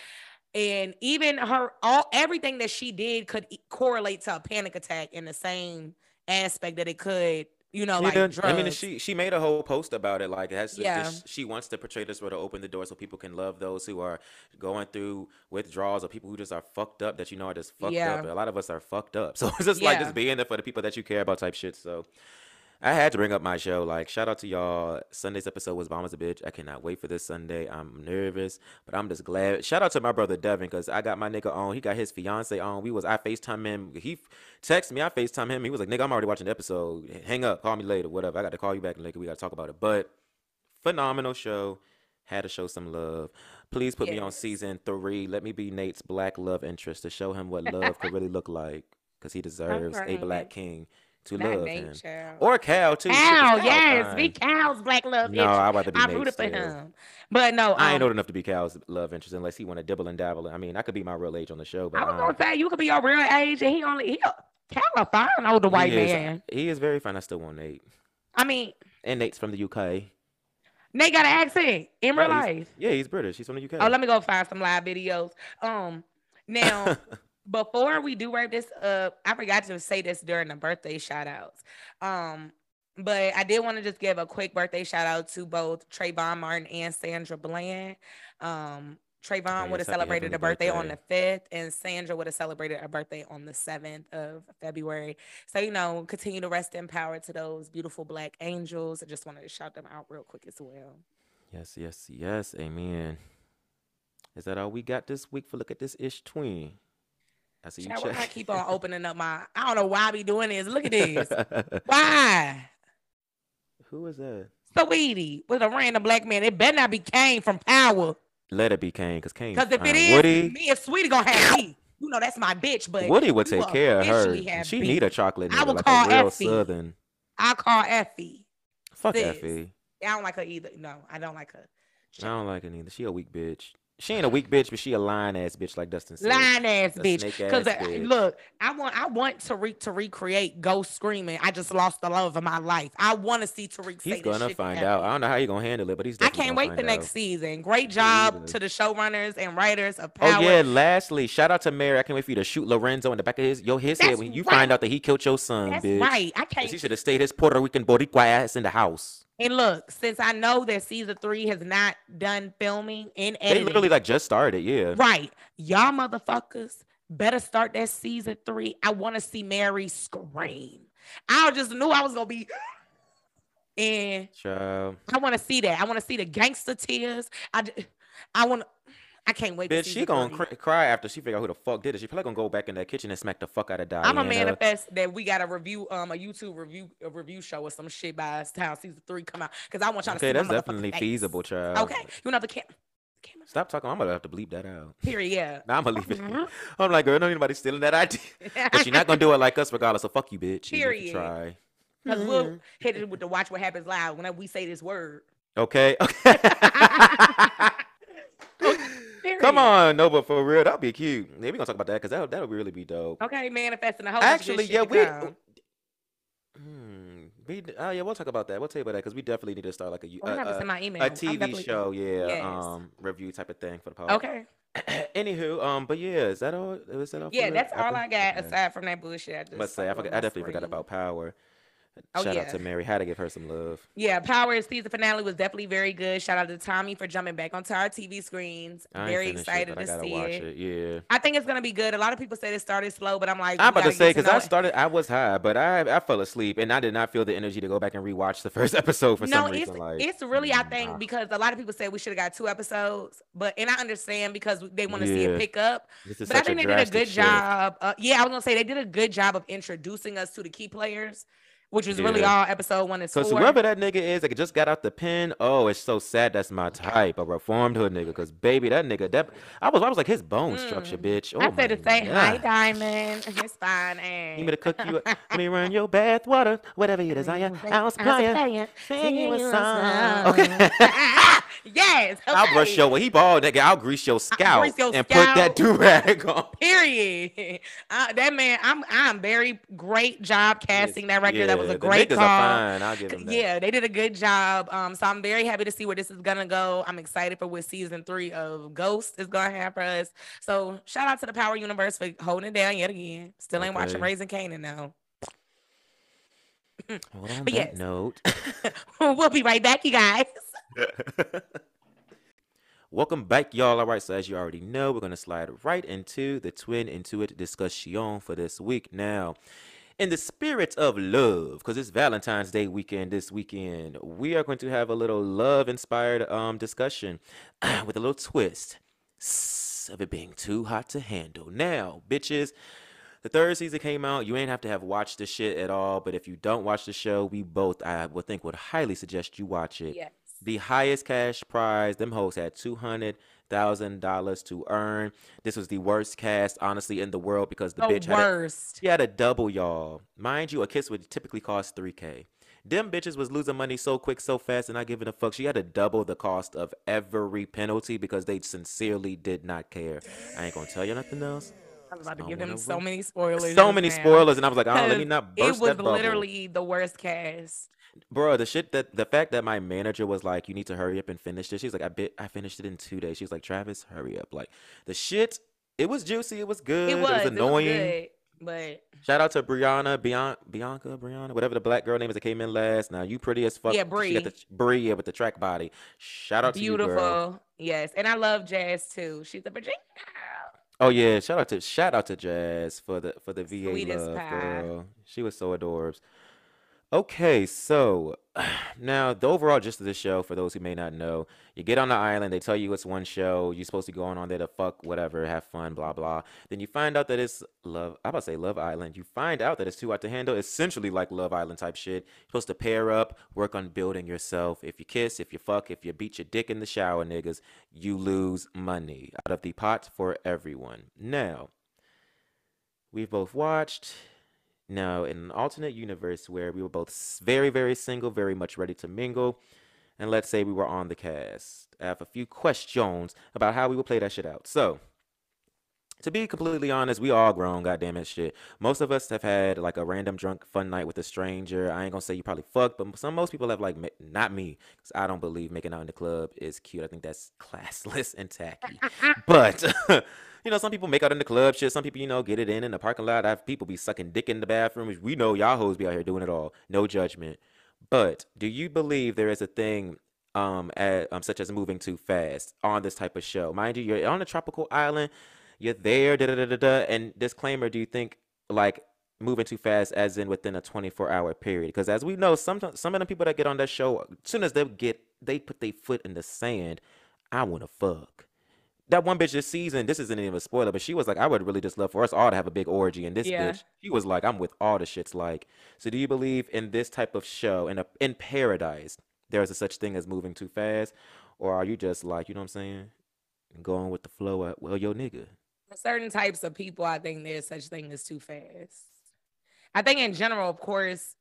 And even her, all everything that she did could correlate to a panic attack in the same aspect that it could, you know, like Yeah, drugs. I mean, she she made a whole post about it. Like, it has Yeah. this- she wants to portray this way to open the door so people can love those who are going through withdrawals or people who just are fucked up that you know are just fucked Yeah. up. A lot of us are fucked up, (laughs) so it's just like just being there for the people that you care about type shit. So. I had to bring up my show. Like, shout out to y'all. Sunday's episode was bomb as a bitch. I cannot wait for this Sunday. I'm nervous, but I'm just glad. Shout out to my brother Devin because I got my nigga on. He got his fiance on. We was I Facetime him. He texted me. I Facetime him. He was like, "Nigga, I'm already watching the episode. Hang up. Call me later. Whatever. I got to call you back later. We got to talk about it." But phenomenal show. Had to show some love. Please put me on season three. Let me be Nate's black love interest to show him what love could really look like because he deserves a black king to Not love Nate, him. child. Or Cal too. Shit, 'cause Cal, yes, fine. be Cal's black love No, interest. I about to be I Nate rooted for him, but no, I ain't um, old enough to be Cal's love interest unless he want to dibble and dabble. I mean, I could be my real age on the show, but I was um, gonna say you could be your real age, and he only he Cal a fine older white he is, man. He is very fine. I still want Nate, I mean, and Nate's from the UK. Nate got an accent in real Yeah, life. Yeah, he's British. He's from the UK. Oh, let me go find some live videos. Um, now (laughs) before we do wrap this up, I forgot to say this during the birthday shout outs. Um, but I did want to just give a quick birthday shout out to both Trayvon Martin and Sandra Bland. Um, Trayvon Oh, would have celebrated a birthday on the 5th, and Sandra would have celebrated a birthday on the 7th of February. So, you know, continue to rest in power to those beautiful black angels. I just wanted to shout them out real quick as well. yes, yes, yes. Amen. Is that all we got this week for look at this ish twin? I see you Child, check. I keep on (laughs) opening up my. I don't know why I be doing this. Look at this. (laughs) Why? Who is that? Sweetie with a random black man. It better not be Kane from Power. Let it be Kane, cause Kane. Because if it fine. is, Woody, me and Sweetie gonna have beef. You know that's my bitch, but Woody would take care of her. She beef. need a chocolate I nigga, will like call a real Effie. southern. I call Effie. Fuck Sis. Effie. I don't like her either. No, I don't like her. I don't like her neither. She a weak bitch. She ain't a weak bitch, but she a lying ass bitch like Dustin said. Lying ass A bitch. Because uh, look, I want I want Tariq to recreate Ghost screaming. I just lost the love of my life. I want to see Tariq say He's gonna find out. I don't know how he gonna handle it, but he's. I can't wait the next out. season. Great job either. to the showrunners and writers of Power. Oh yeah. Lastly, shout out to Mary. I can't wait for you to shoot Lorenzo in the back of his your his head when you right. find out that he killed your son, That's bitch. right. I can't. He should have stayed his Puerto Rican Boricua ass in the house. And look, since I know that season three has not done filming in and They literally like just started. Yeah. right? Y'all motherfuckers better start that season three. I want to see Mary scream. I just knew I was gonna be, (laughs) and Child. I want to see that. I want to see the gangster tears. I, I want. I can't wait. for Bitch, she gonna three. cry, cry after she figure out who the fuck did it. She probably gonna go back in that kitchen and smack the fuck out of Diana. I'm a manifest that we got a review, um, a YouTube review, a review show or some shit by the time season three come out. Because I want y'all to Okay, that's my definitely face. feasible, child. Okay, you know the cam- camera. Stop talking. I'm gonna have to bleep that out. Period. Yeah. (laughs) Nah, I'm gonna leave it. Mhm. I'm like, girl, don't anybody stealing that idea. (laughs) but you're not gonna do it like us, regardless. So fuck you, bitch. even if you Period. Try. Because we'll hit it with the watch what happens live whenever we say this word. Okay. Okay. (laughs) Period. Come on, no, but for real, that'd be cute. Yeah, we gonna talk about that because that'll that'll really be dope. Okay, manifesting a whole bunch of good Actually, yeah, we. Hmm, we oh yeah, we'll talk about that. We'll tell you about that because we definitely need to start like a, you have to a, send my email. a TV show, yeah, Yes. um, review type of thing for the pod. Okay. (clears throat) Anywho, um, but yeah, is that all? Is that all? Yeah, that's all I got Okay. aside from that bullshit. I just But say I forgot. I definitely forgot about Power. Oh, Shout yeah. out to Mary. Had to give her some love. Yeah, Power season finale was definitely very good. Shout out to Tommy for jumping back onto our TV screens. I very it, excited but I to see watch it. it. Yeah. I think it's gonna be good. A lot of people said it started slow, but I'm like, I'm about to say because I started, I was high, but I I fell asleep and I did not feel the energy to go back and rewatch the (laughs) first episode for no, some it's reason. Like it's really I think nah. because a lot of people said we should have got two episodes, but and I understand because they want to see it pick up. But I think they did a good shift. job. Uh, yeah, I was gonna say they did a good job of introducing us to the key players, which was really all episode one is Because for. whoever that nigga is that just got out the pen, oh, it's so sad. That's my type, a reformed hood nigga. Because baby, that nigga, that I was, I was like his bone structure, bitch. Oh Mm. I said to say hi, Diamond. (laughs) It's fine. And You me to cook you, let me run (laughs) your bath water, whatever you desire. I'll supply ya. Sing you a song. Okay. (laughs) yes. I'll brush your well, he bald nigga. I'll grease your scalp your and put that scalp. do rag on. Period. Uh, that man, I'm I'm very great job casting that record. that was Yeah, a the great call. I'll give him that. Yeah, they did a good job. Um, so I'm very happy to see where this is gonna go. I'm excited for what season three of Ghost is gonna have for us. So shout out to the Power Universe for holding it down yet again. Still ain't watching Raising Kanan now. Well, on But that yes. note. (laughs) we'll be right back, you guys. (laughs) Welcome back, y'all. All right, so as you already know, we're going to slide right into the Twin Intuit discussion for this week. Now, in the spirit of love, because it's Valentine's Day weekend this weekend, we are going to have a little love inspired um, discussion (clears throat) with a little twist of it being too hot to handle. Now, bitches, the third season came out. You ain't have to have watched the shit at all, but if you don't watch the show, we both, I would think, would highly suggest you watch it. Yes. The highest cash prize, them hoes had two hundred thousand dollars to earn. This was the worst cast, honestly, in the world because the, The bitch had a, worst. she had a double, y'all. Mind you, a kiss would typically cost three k. Them bitches was losing money so quick, so fast, and not giving a fuck. She had to double the cost of every penalty because they sincerely did not care. I ain't gonna tell you nothing else. I was about to give them so many spoilers. So many now, spoilers, and I was like, oh, let me (laughs) not It burst was that bubble. literally the worst cast. Bro, the shit that the fact that my manager was like, "You need to hurry up and finish this." She's like, "I bit, I finished it in two days." She's like, "Travis, hurry up!" Like the shit, it was juicy, it was good, It was, it was annoying. good, but Shout out to Brianna, Bian- Bianca, Brianna, whatever the black girl name is that came in last. Now you pretty as fuck. Yeah, She got Bree. the Bree yeah, with the track body. Shout out to you, girl. beautiful. Yes, and I love Jazz too. She's a Virginia girl. Oh yeah, shout out to shout out to Jazz for the for the VA Sweetest love, pie. girl. She was so adorbs. Okay, so (sighs) now the overall gist of the show, for those who may not know, you get on the island, they tell you it's one show, you're supposed to go on there to fuck, whatever, have fun, blah blah. Then you find out that it's Love. I'm about to say Love Island. You find out that it's too hot to handle. Essentially like Love Island type shit. You're supposed to pair up, work on building yourself. If you kiss, if you fuck, if you beat your dick in the shower, niggas, you lose money out of the pot for everyone. Now, we've both watched. Now, in an alternate universe where we were both very, very single, very much ready to mingle, and let's say we were on the cast, I have a few questions about how we would play that shit out. So, to be completely honest, we all grown, goddamn it, shit. Most of us have had like a random drunk fun night with a stranger. I ain't gonna say you probably fucked, but some most people have like not me, because I don't believe making out in the club is cute. I think that's (laughs) classless and tacky. but (laughs) you know, some people make out in the club shit. Some people, you know, get it in in the parking lot. I have people be sucking dick in the bathroom. We know y'all hoes be out here doing it all. No judgment. But do you believe there is a thing um, at, um such as moving too fast on this type of show? Mind you, you're on a tropical island. You're there, da da da da da. And disclaimer: Do you think like moving too fast, as in within a 24 hour period? Because as we know, some some of the people that get on that show, as soon as they get they put their foot in the sand, I want to fuck. That one bitch this season, this isn't even a spoiler, but she was like, I would really just love for us all to have a big orgy. And this Yeah. bitch, she was like, I'm with all the shits. Like, so do you believe in this type of show in a in paradise? There is a such thing as moving too fast, or are you just like, you know what I'm saying, going with the flow? At, well, yo, nigga. For certain types of people, I think there's such thing as too fast. I think in general, of course,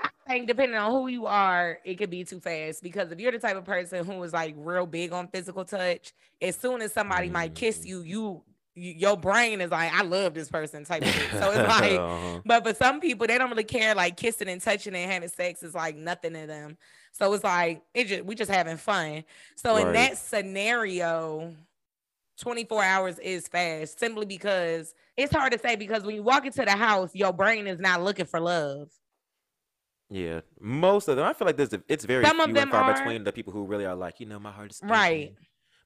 I think depending on who you are, it could be too fast because if you're the type of person who is like real big on physical touch, as soon as somebody might kiss Mhm. you, you, you your brain is like, I love this person type of shit. So (laughs) it's like, Uh-huh. but for some people, they don't really care. Like kissing and touching and having sex is like nothing to them. So it's like it just we just having fun. So in that scenario, 24 hours is fast simply because it's hard to say because when you walk into the house, your brain is not looking for love. Yeah, most of them. I feel like there's a, it's very Some of them far are- between the people who really are like, you know, my heart is Right. aching.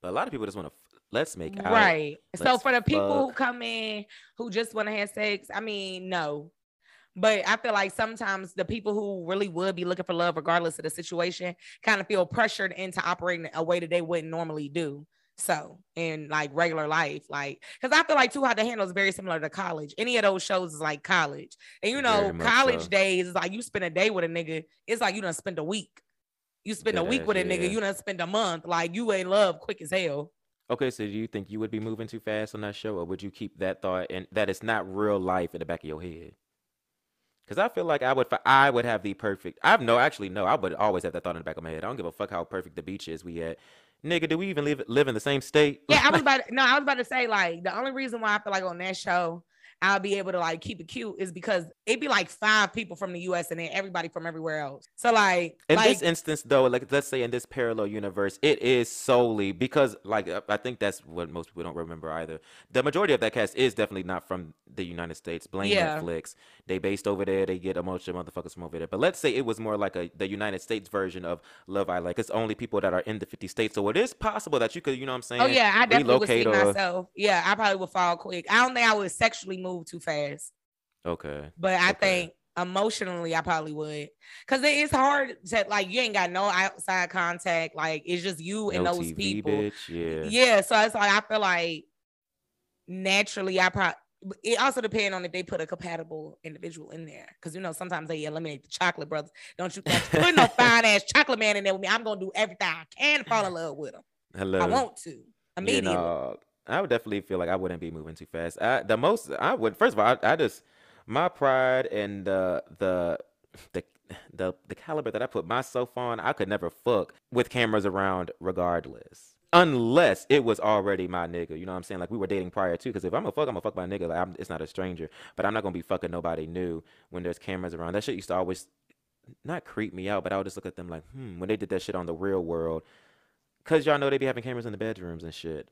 But a lot of people just want to let's make out. Right. So for the people who come in who just want to have sex, I mean, no. But I feel like sometimes the people who really would be looking for love, regardless of the situation, kind of feel pressured into operating a way that they wouldn't normally do. So in like regular life, like because I feel like Too Hot to Handle is very similar to college. Any of those shows is like college, and you know, college so. days is like you spend a day with a nigga. It's like you don't spend a week. You spend a week ass, with a nigga. yeah. You done spend a month. Like you ain't love quick as hell. Okay, so do you think you would be moving too fast on that show, or would you keep that thought and that it's not real life in the back of your head? Because I feel like I would, I would have the perfect. I've no, actually no, I would always have that thought in the back of my head. I don't give a fuck how perfect the beach is we at. Nigga, do we even live live in the same state? Yeah, I was (laughs) about to, no, I was about to say like the only reason why I feel like on that show I'll be able to like keep it cute is because it'd be like five people from the US and then everybody from everywhere else. So like, In like this instance, though, like let's say in this parallel universe, it is solely because, like, uh, I think that's what most people don't remember either. The majority of that cast is definitely not from the United States. Blame Yeah. Netflix. They based over there. They get a bunch of motherfuckers from over there. But let's say it was more like a the United States version of Love Island. Like it's only people that are in the 50 states. So it is possible that you could, you know what I'm saying? oh yeah, I definitely would see relocate or- myself. Yeah, I probably would fall quick. I don't think I would sexually move too fast, Okay. but I Okay. think emotionally I probably would. Cause it is hard to like you ain't got no outside contact. Like it's just you and No those TV, people. bitch. Yeah. Yeah, so it's like I feel like naturally I probably it also depends on if they put a compatible individual in there. Cause you know, sometimes they eliminate the chocolate brothers. Don't you put no (laughs) fine ass chocolate man in there with me. I'm gonna do everything I can to fall in love with him. Hello. I want to You uh, immediately. know, I would definitely feel like I wouldn't be moving too fast. I, the most I would first of all, I, I just my pride and the the the the the caliber that I put myself on, I could never fuck with cameras around regardless. Unless it was already my nigga, you know what I'm saying? Like we were dating prior to, because if I'm a fuck, I'm a fuck my nigga. Like I'm, it's not a stranger, but I'm not gonna be fucking nobody new when there's cameras around. That shit used to always not creep me out, but I would just look at them like, hmm, when they did that shit on the real world, cause y'all know they be having cameras in the bedrooms and shit.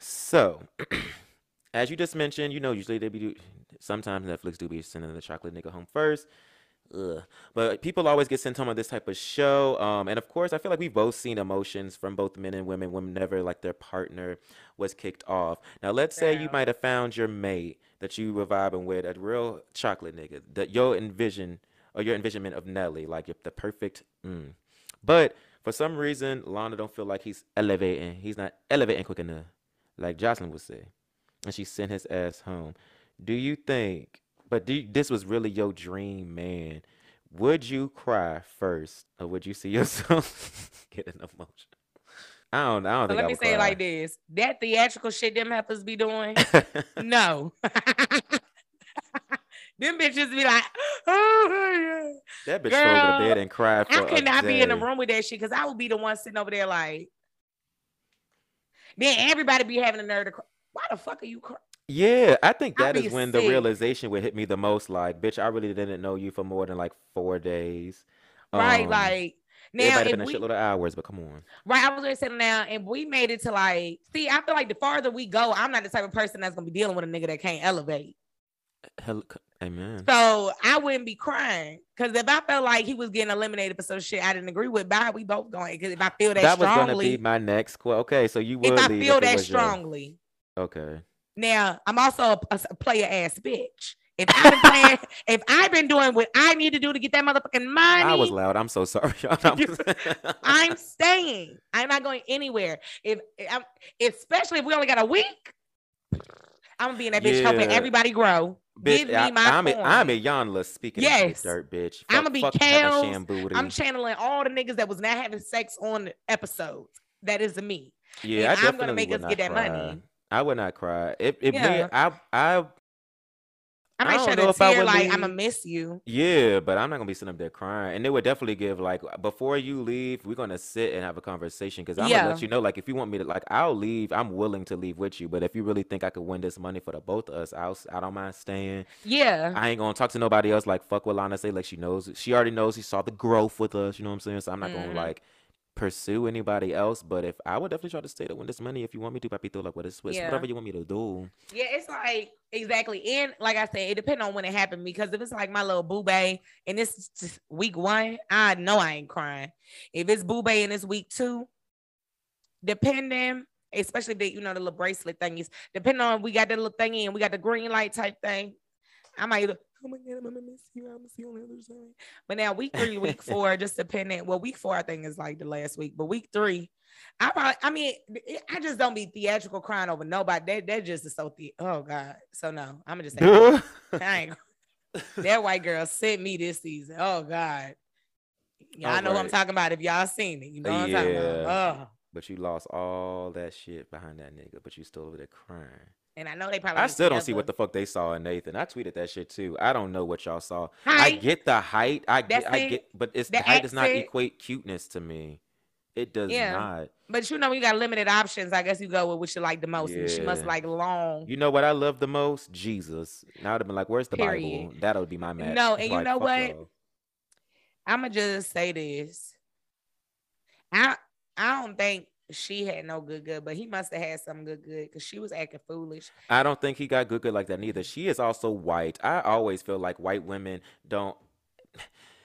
So, (clears throat) as you just mentioned, you know, usually they be do, sometimes Netflix do be sending the chocolate nigga home first. Ugh. But people always get sent home on this type of show. Um, and of course, I feel like we've both seen emotions from both men and women whenever like their partner was kicked off. Now, let's say you might have found your mate that you were vibing with, a real chocolate nigga, that your envision or your envisionment of Nelly, like the perfect. Mm. But for some reason, Lana don't feel like he's elevating. He's not elevating quick enough, like Jocelyn would say, and she sent his ass home. Do you think? But do this was really your dream man. Would you cry first, or would you see (laughs) yourself get an emotion? I don't. I don't So let I me say it like this: that theatrical shit them heifers be doing, (laughs) no. (laughs) them bitches be like, oh, yeah. that bitch rolled over the Girl, bed and cried for I could not be in the room with that shit because I would be the one sitting over there like. Then everybody be having a nerve to cry. Why the fuck are you crying? Yeah, I think that is when the realization would hit me the most. Like, bitch, I really didn't know you for more than like four days. Right, Um, like it now might have been a shitload of hours, but come on. right, I was gonna say now, and we made it to like, see, I feel like the farther we go, I'm not the type of person that's gonna be dealing with a nigga that can't elevate. Hell, amen. So I wouldn't be crying because if I felt like he was getting eliminated for some shit I didn't agree with, bye, we both going. Because if I feel that, strongly. That was gonna be my next quote. Okay, so you would if I feel if that was your- strongly, Okay. now I'm also a, a- a player ass bitch. If I've been playing, (laughs) if I've been doing what I need to do to get that motherfucking money, I was loud. I'm so sorry. (laughs) y'all. I'm- (laughs) I'm staying. I'm not going anywhere. If I'm, especially if we only got a week, I'm gonna be in that bitch helping everybody grow. bitch, Give me I, my I'm a, I'm a. Iyanla speaking Yes. dirt, bitch. I'ma be fuck Kels. I'm channeling all the niggas that was not having sex on the episodes. That is me. yeah, I I'm gonna make us get that cry. money. I would not cry. If if Yeah. I I I I might don't shed know a if I tear like leave. I'ma miss you. Yeah, but I'm not gonna be sitting up there crying. And they would definitely give like before you leave, we're gonna sit and have a conversation because I'm gonna let you know like if you want me to like I'll leave. I'm willing to leave with you. But if you really think I could win this money for the both of us, I'll I don't mind staying. Yeah. I ain't gonna talk to nobody else. Like fuck what Lana say. Like she knows she already knows he saw the growth with us. You know what I'm saying? So I'm not Mhm. gonna like pursue anybody else. But if I would definitely try to stay to win this money if you want me to, Papito, like what is it's Yeah. whatever you want me to do. Yeah, it's like exactly. And like I said, it depends on when it happened because if it's like my little boo bae and it's just week one, I know I ain't crying. If it's boo bae and it's week two, depending, especially the you know the little bracelet thingies, depending on we got the little thingy and we got the green light type thing, I might Oh my god, I'm gonna miss you. I'm gonna see you on the other side. But now week three, week (laughs) four, just depending. Well, week four I think is like the last week, but week three, I probably, I mean, I just don't be theatrical crying over nobody. That that just is so the. Oh god. So no, I'm gonna just say Duh. (laughs) I ain't. That white girl sent me this season. Oh God. Y'all know what I'm talking about. If y'all seen it, you know what I'm talking about. Yeah. Oh. But you lost all that shit behind that nigga, but you still over there crying. And I know they probably. I still don't see what the fuck they saw in Nathan. I tweeted that shit too. I don't know what y'all saw. I get the height. I get, I get, but it's The height does not equate cuteness to me. It does Yeah. not. But you know, you got limited options, I guess you go with what you like the most. And she must like long. You know what I love the most? Jesus. Now I'd have been like, "Where's the Bible?" That'll be my match. No, It's and you like, know what? I'ma just say this. I I don't think she had no good good, but he must have had some good good because she was acting foolish. I don't think he got good good like that neither. She is also white. I always feel like white women don't. (sighs)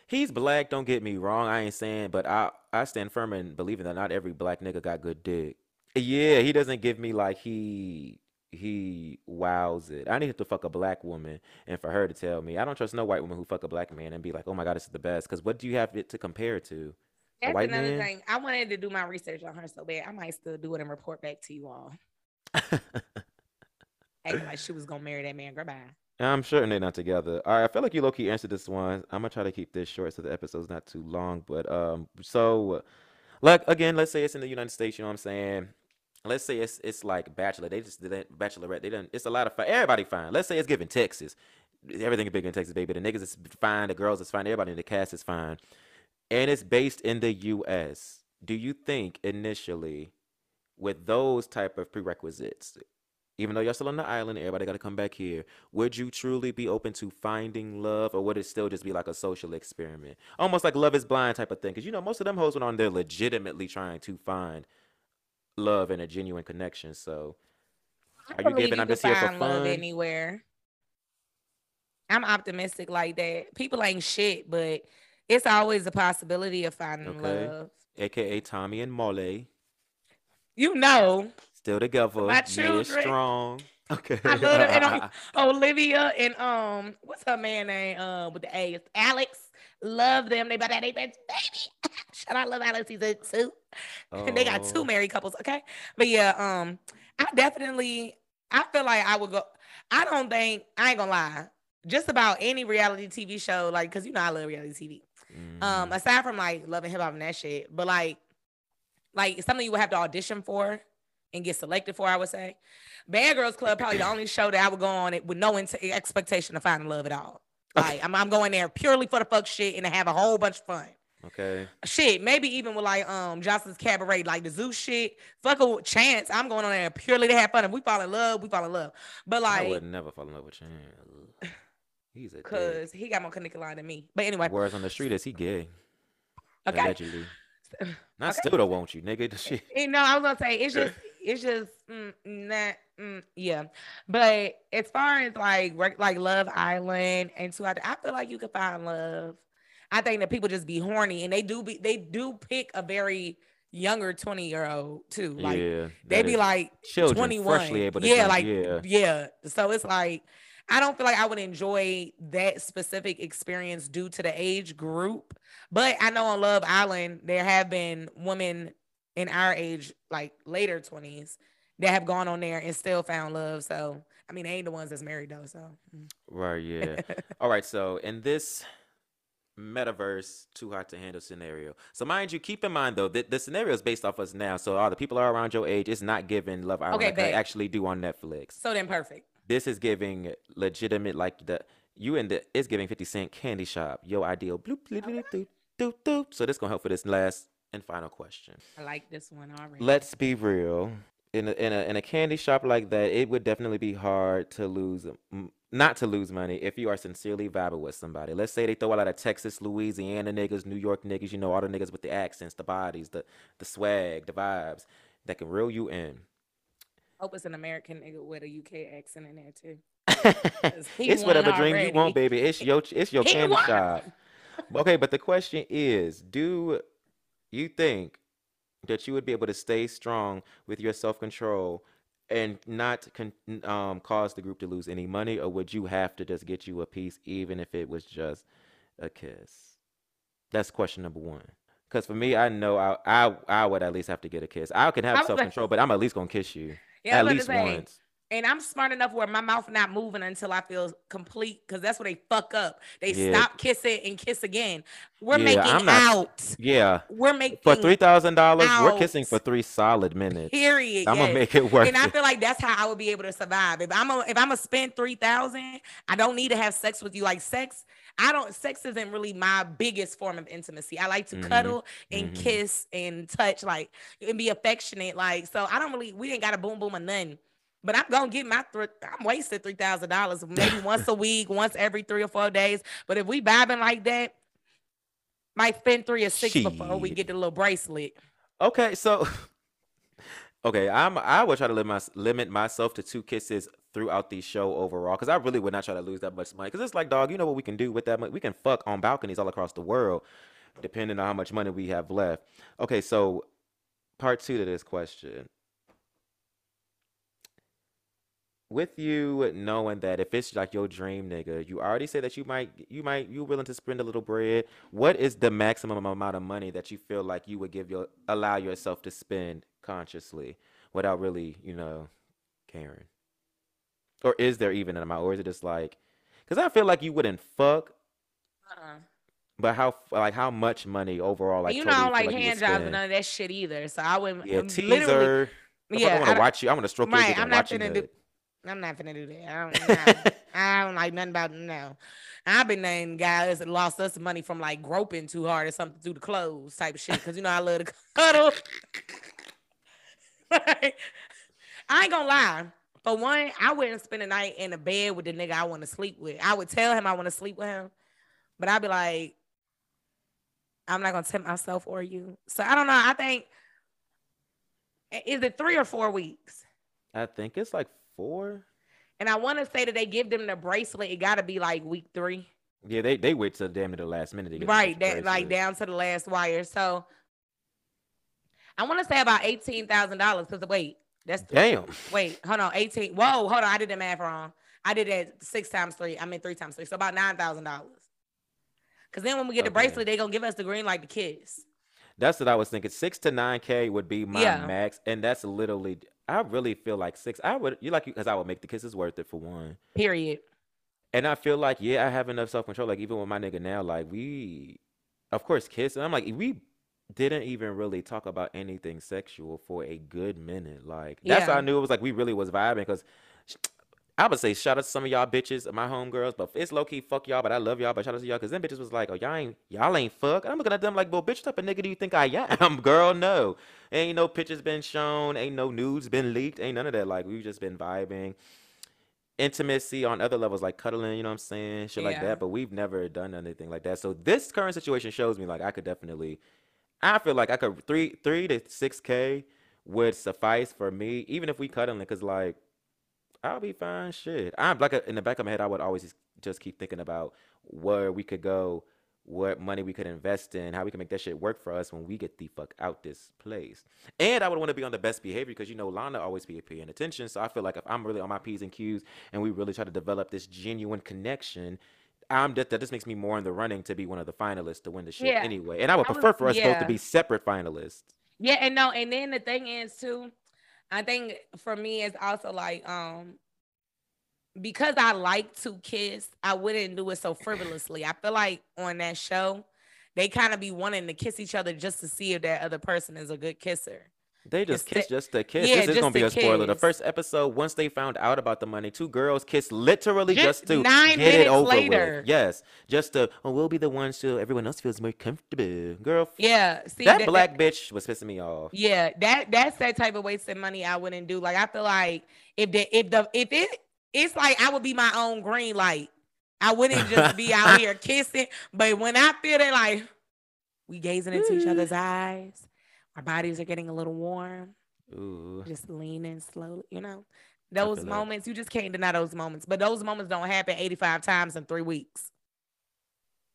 He's black. Don't get me wrong. I ain't saying, but I I stand firm in believing that not every black nigga got good dick. Yeah, he doesn't give me like he he wows it. I need to fuck a black woman and for her to tell me. I don't trust no white woman who fuck a black man and be like, oh my god, this is the best. Because what do you have it to compare to? That's another man? thing. I wanted to do my research on her so bad. I might still do it and report back to you all. (laughs) Acting like she was gonna marry that man. Goodbye. I'm sure they're not together. All right, I feel like you low key answered this one. I'm gonna try to keep this short so the episode's not too long. But um, so like again, let's say it's in the United States. You know what I'm saying? Let's say it's it's like Bachelor. They just did that Bachelorette. They done. It's a lot of fun. Everybody fine. Let's say it's given Texas. Everything is big in Texas, baby. The niggas is fine. The girls is fine. Everybody in the cast is fine. And it's based in the U.S. Do you think initially, with those type of prerequisites, even though you're still on the island, everybody got to come back here. Would you truly be open to finding love, or would it still just be like a social experiment, almost like Love Is Blind type of thing? Because you know most of them hoes went on there legitimately trying to find love and a genuine connection. So, Are you giving I'm could just here for fun? anywhere. I'm optimistic like that. People ain't shit, but it's always a possibility of finding Okay. love. AKA Tommy and Molly, You know, still together, My children. strong. (laughs) Okay. I love them. And um, (laughs) Olivia and um, what's her man name? Um, with the A, Alex. Love them. They about that. They baby. (laughs) Shout out, love Alex. He's a two. And they got Oh. two married couples. Okay, but yeah, um, I definitely. I feel like I would go. I don't think I ain't gonna lie. Just about any reality TV show, like, cause you know I love reality TV. Um, Mhm. aside from like Love and Hip Hop and that shit, but like, like something you would have to audition for and get selected for. I would say, Bad Girls Club probably the only show that I would go on it with no int- expectation of finding love at all. Like I'm, I'm going there purely for the fuck shit and to have a whole bunch of fun. okay. Shit, maybe even with like um Joseline's Cabaret, like the Zoo shit. Fuck a chance. I'm going on there purely to have fun. If we fall in love, we fall in love. But like I would never fall in love with Chan. He's a cause he got more connected line than me. But anyway, Words on the street is he gay? okay. Allegedly. (laughs) Not Okay. still don't want you, nigga. The shit. You know, I was gonna say it's just it's just mm, not mm, yeah. But as far as like work like Love Island and two out, I feel like you can find love. I think that people just be horny and they do be they do pick a very younger 20 year old too. Like yeah, they be like children 21. freshly able to yeah, like yeah. yeah. So it's like I don't feel like I would enjoy that specific experience due to the age group. But I know on Love Island there have been women in our age, like later 20s, that have gone on there and still found love. So I mean, they ain't the ones that's married though. So. Right, yeah. (laughs) All right, so in this metaverse too hot to handle scenario. So mind you, keep in mind though that the scenario is based off us now. So all the people are around your age. It's not giving Love Island Okay, like bet. actually do on Netflix. so then perfect. This is giving legitimate like the you in the it's giving 50 cent candy shop. Yo ideal bloop, bloop, bloop, doop, doop, doop. So this gonna help for this last and final question. I like this one already. Let's be real. In a, in a in a candy shop like that, it would definitely be hard to lose, not to lose money if you are sincerely vibing with somebody. Let's say they throw a lot of Texas, Louisiana niggas, New York niggas, you know, all the niggas with the accents, the bodies, the the swag, the vibes that can reel you in. Hope it's an American nigga with a UK accent in there too. (laughs) it's whatever dream you want, baby. It's your it's your (laughs) He candy won. shop. Okay, but the question is, do you think that you would be able to stay strong with your self control and not con- um cause the group to lose any money, or would you have to just get you a piece, even if it was just a kiss? That's question number one. Because for me, I know I, I I would at least have to get a kiss. I can have self like, control, but I'm at least gonna kiss you yeah, at was about to least say, once. And I'm smart enough where my mouth not moving until I feel complete, because that's where they fuck up. They Yeah, stop kissing and kiss again. We're yeah. making not. out. Yeah, We're making for three thousand dollars, we're kissing for three solid minutes. Period. I'm gonna make it work. And I feel like that's how I would be able to survive. If I'm a, if I'm gonna spend three thousand, I don't need to have sex with you. Like sex, I don't. Sex isn't really my biggest form of intimacy. I like to hmm cuddle and hmm kiss and touch, like and be affectionate. Like so, I don't really. We ain't got a boom boom or nothing. But I'm gonna get my. Th- I'm wasted three thousand dollars (laughs) maybe once a week, once every three or four days. But if we vibing like that, might spend three or six before we get the little bracelet. Okay, so (laughs) okay, I'm I would try to limit my, limit myself to two kisses throughout the show overall because I really would not try to lose that much money because it's like dog, you know what we can do with that money? We can fuck on balconies all across the world, depending on how much money we have left. Okay, so part two to this question. With you knowing that if it's like your dream nigga, you already said that you might you might you willing to spend a little bread. What is the maximum amount of money that you feel like you would give your allow yourself to spend consciously without really, you know, caring? Or is there even an amount? Or is it just like because I feel like you wouldn't fuck, Uh-uh. but how like how much money overall like you know, I totally don't like like hand jobs and none of that shit either. So I wouldn't Yeah, teaser. Fuck, I want to watch you. I want to stroke your right. dick I'm not watch you finna do. Nut. I'm not gonna do that. I don't, no. (laughs) I don't like nothing about no. I've been named guys that lost us money from like groping too hard or something through the clothes type of shit. Cause you know I love to cuddle. (laughs) Like, I ain't gonna lie. For one, I wouldn't spend a night in a bed with the nigga I want to sleep with. I would tell him I want to sleep with him, but I'd be like, I'm not gonna tempt myself or you. So I don't know. I think is it three or four weeks? I think it's like four. And I want to say that they give them the bracelet. It got to be like week three, Yeah, they they wait till damn near the last minute to get right? That like down to the last wire. So I want to say about eighteen thousand dollars. Cause wait, that's Damn. wait, hold on, eighteen. Whoa, hold on, I did the math wrong. I did that six times three. I mean three times three. So about nine thousand dollars. Cause then when we get the bracelet, they gonna give us the green light to kiss. That's what I was thinking. Six to nine K would be my Yeah. max. And that's literally I really feel like six. I would you like you because I would make the kisses worth it for one. Period. And I feel like, yeah, I have enough self control. Like even with my nigga now, like we of course kiss. And I'm like, we didn't even really talk about anything sexual for a good minute. Like that's how I knew it was like we really was vibing because I would say shout out to some of y'all bitches, my homegirls, but it's low key fuck y'all, but I love y'all. But shout out to y'all because them bitches was like, oh y'all ain't y'all ain't fuck. And I'm looking at them like, well, bitch, type of nigga do you think I am, (laughs) girl? No, ain't no pictures been shown, ain't no nudes been leaked, ain't none of that. Like we've just been vibing, intimacy on other levels, like cuddling, you know what I'm saying, shit like Yeah. that. But we've never done anything like that. So this current situation shows me like I could definitely, I feel like I could three three to six k would suffice for me, even if we cuddling, because like. I'll be fine. Shit. I'm like uh, in the back of my head, I would always just, just keep thinking about where we could go, what money we could invest in, how we can make that shit work for us when we get the fuck out this place. And I would want to be on the best behavior because you know Lana always be paying attention. So I feel like if I'm really on my p's and q's and we really try to develop this genuine connection. I'm that that just makes me more in the running to be one of the finalists to win the shit Yeah. anyway. And I would I was- prefer for us both to be separate finalists. Yeah, and no, and then the thing is too, I think for me it's also like um because I like to kiss, I wouldn't do it so frivolously. I feel like on that show, they kind of be wanting to kiss each other just to see if that other person is a good kisser. They just It's kiss the- just to kiss. yeah, this is gonna be a spoiler. The first episode, once they found out about the money, two girls kissed literally just, Just to nine get it over later. with. Yes, just to oh, we'll be the ones so everyone else feels more comfortable. Girl, Yeah, see that that- black bitch was pissing me off. Yeah, that that's that type of wasted money I wouldn't do. Like I feel like if the if the if it it's like I would be my own green light. I wouldn't (laughs) just be out here kissing, but when I feel that like we gazing into each other's (laughs) eyes, our bodies are getting a little warm, Ooh, just leaning slowly, you know. Those feel that. moments, you just can't deny those moments. But those moments don't happen 85 times in three weeks.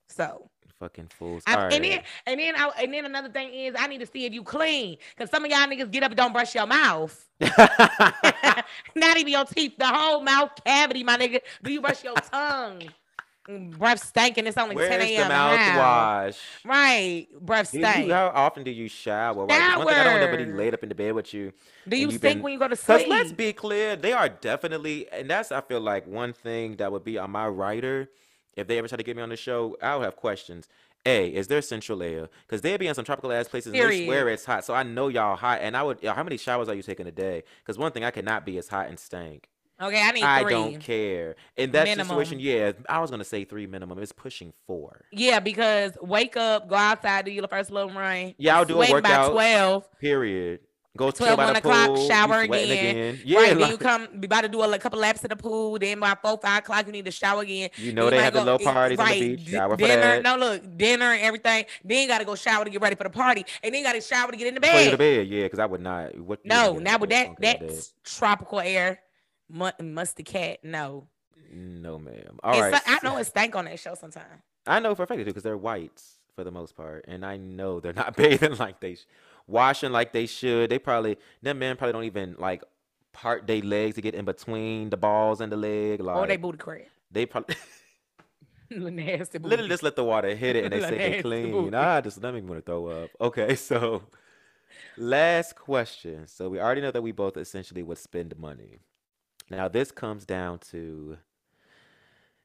So Fucking fools. I-. And then and then I, and then another thing is I need to see if you clean. Cause some of y'all niggas get up and don't brush your mouth. (laughs) (laughs) Not even your teeth, the whole mouth cavity, my nigga. Do you brush your (laughs) tongue? Breath stinking. It's only 10 Where's a.m. mouthwash? Right. Breath Do you, how often do you shower? Right? One thing I don't want nobody laid up in the bed with you. Do you and stink been- when you go to Because sleep? let's be clear, they are definitely, and that's I feel like one thing that would be on my writer. If they ever try to get me on the show, I'll have questions. A, is there central air? Because they'd be in some tropical ass places and they swear it's hot. So I know y'all hot. And I would, how many showers are you taking a day? Because one thing I cannot be is hot and stank. Okay, I need I three. don't care. In that situation, yeah, I was gonna say three minimum. It's pushing four. Yeah, because wake up, go outside, do your first little run. Yeah, I'll do a sweat by workout. 12. Period. Go 12, chill 1 o'clock, pool. shower sweating again. Yeah, right, then you come, be about to do a li- couple laps in the pool. Then by 4, 5 o'clock, you need to shower again. You know they have the go- little eh, parties on the right, beach. Shower for dinner, that. No, look, dinner and everything. Then you got to go shower to get ready for the party. And then you got to shower to get in the you go to bed. bed, yeah, because I would not. What? No, now with that, funky that's tropical air. Mu- musty cat, no. No, ma'am. It's All right. so- I know it stank on that show sometimes. I know for a fact they do because they're whites for the most part, and I know they're not (laughs) bathing like they, sh- washing like they should. They probably them men probably don't even like part their legs to get in between the balls and the leg. Like or they booty crab. they probably (laughs) (laughs) nasty literally just let the water hit it and they say they clean. Ah, just let me want to throw up. Okay, so last question. So we already know that we both essentially would spend money. Now this comes down to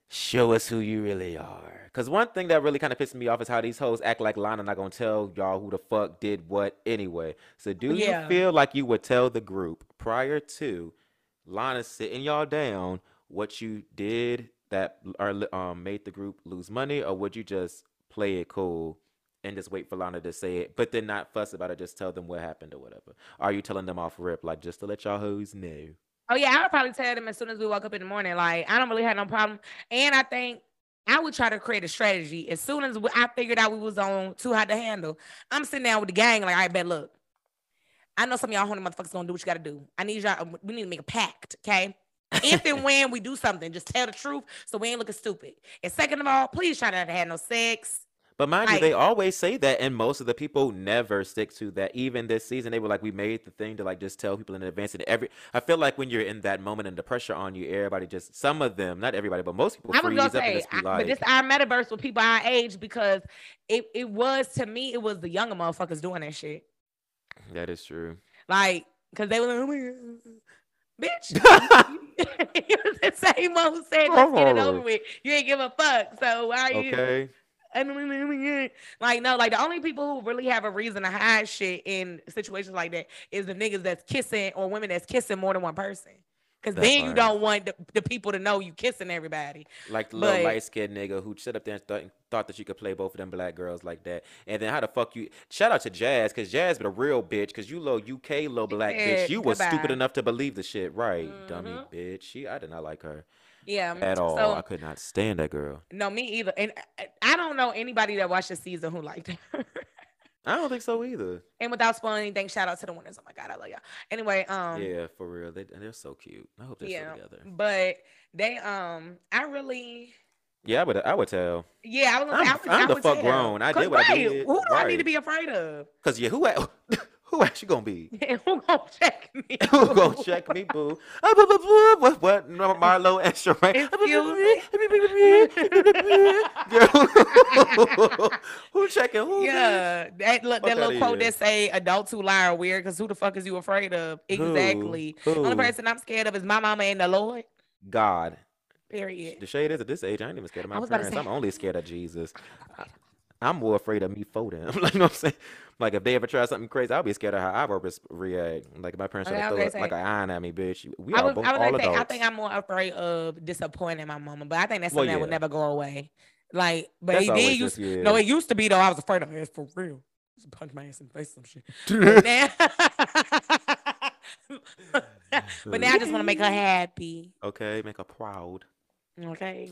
show us who you really are. Because one thing that really kind of pisses me off is how these hoes act like Lana not gonna tell y'all who the fuck did what anyway. So do Yeah. you feel like you would tell the group prior to Lana sitting y'all down what you did that or li- um made the group lose money, or would you just play it cool and just wait for Lana to say it, but then not fuss about it, just tell them what happened or whatever? Are you telling them off rip, like just to let y'all hoes know? Oh yeah, I would probably tell them as soon as we woke up in the morning. Like I don't really have no problem, and I think I would try to create a strategy as soon as I figured out we was on too hot to handle. I'm sitting down with the gang, like I bet look. I know some of y'all horny motherfuckers gonna do what you gotta do. I need y'all. Um, we need to make a pact, okay? if and when we do something, just tell the truth so we ain't looking stupid. And second of all, please try not to have no sex. But mind you, they always say that, and most of the people never stick to that. Even this season, they were like, "We made the thing to like just tell people in advance." And every, I feel like when you're in that moment and the pressure on you, everybody just some of them, not everybody, but most people I was freeze gonna say, just be I- like, but this our metaverse with people our age because it, it was to me, it was the younger motherfuckers doing that shit. "That is true." Like, cause they were like, oh bitch. (laughs) (laughs) you was the same one who said, let's get it over Oh. with. You ain't give a fuck. So why are you? Like, no, like the only people who really have a reason to hide shit in situations like that is the niggas that's kissing or women that's kissing more than one person. Cause That then you part. don't want the, the people to know you kissing everybody. like the little light skinned nigga who stood up there and thought, thought that you could play both of them black girls like that. And then how the fuck you? Shout out to Jazz, cause Jazz been a real bitch, cause you little UK little black bitch. You was stupid enough to believe the shit, right? Dummy Mhm. bitch. She, I did not like her Yeah. at all. So I could not stand that girl. no, me either. And I, I don't know anybody that watched the season who liked her. I don't think so either. (laughs) and without spoiling anything, shout out to the winners. Oh my god, I love y'all. Anyway, um, yeah, for real. They they're so cute. I hope they're yeah, still together. but they um, I really. Yeah, I would. I would tell. Yeah, I was. Gonna I'm- I would, I'm I the fuck tell. grown. I did what I did. Who do I need to be afraid of? Cause yeah, who (laughs) who else you gonna be? (laughs) who gonna check me? (laughs) Who gonna check me, boo? Ah, What? What? Marlo? Excuse Girl, (laughs) who checking who? Yeah, that look, that little quote that say "adults who lie are weird." Because who the fuck is you afraid of? Exactly. Who? Only person I'm scared of is my mama and the Lord. God. Period. The shade is at this age. I ain't even scared of my was about to parents. say- I'm only scared of Jesus. I, I'm more afraid of me for them. like, you know what I'm saying? Like, if they ever try something crazy, I'll be scared of how I would react. Like, if my parents Okay, I to throw gonna like say- an iron at me, bitch. We I are both I was all say, adults. I think I'm more afraid of disappointing my mama, but I think that's Well, something that would never go away. Like, but That's it did just- used. No, it used to be though. I was afraid of her ass for real. Just punch my ass in the face, some shit. (laughs) But now, (laughs) but now I just want to make her (laughs) happy. okay, make her proud. Okay.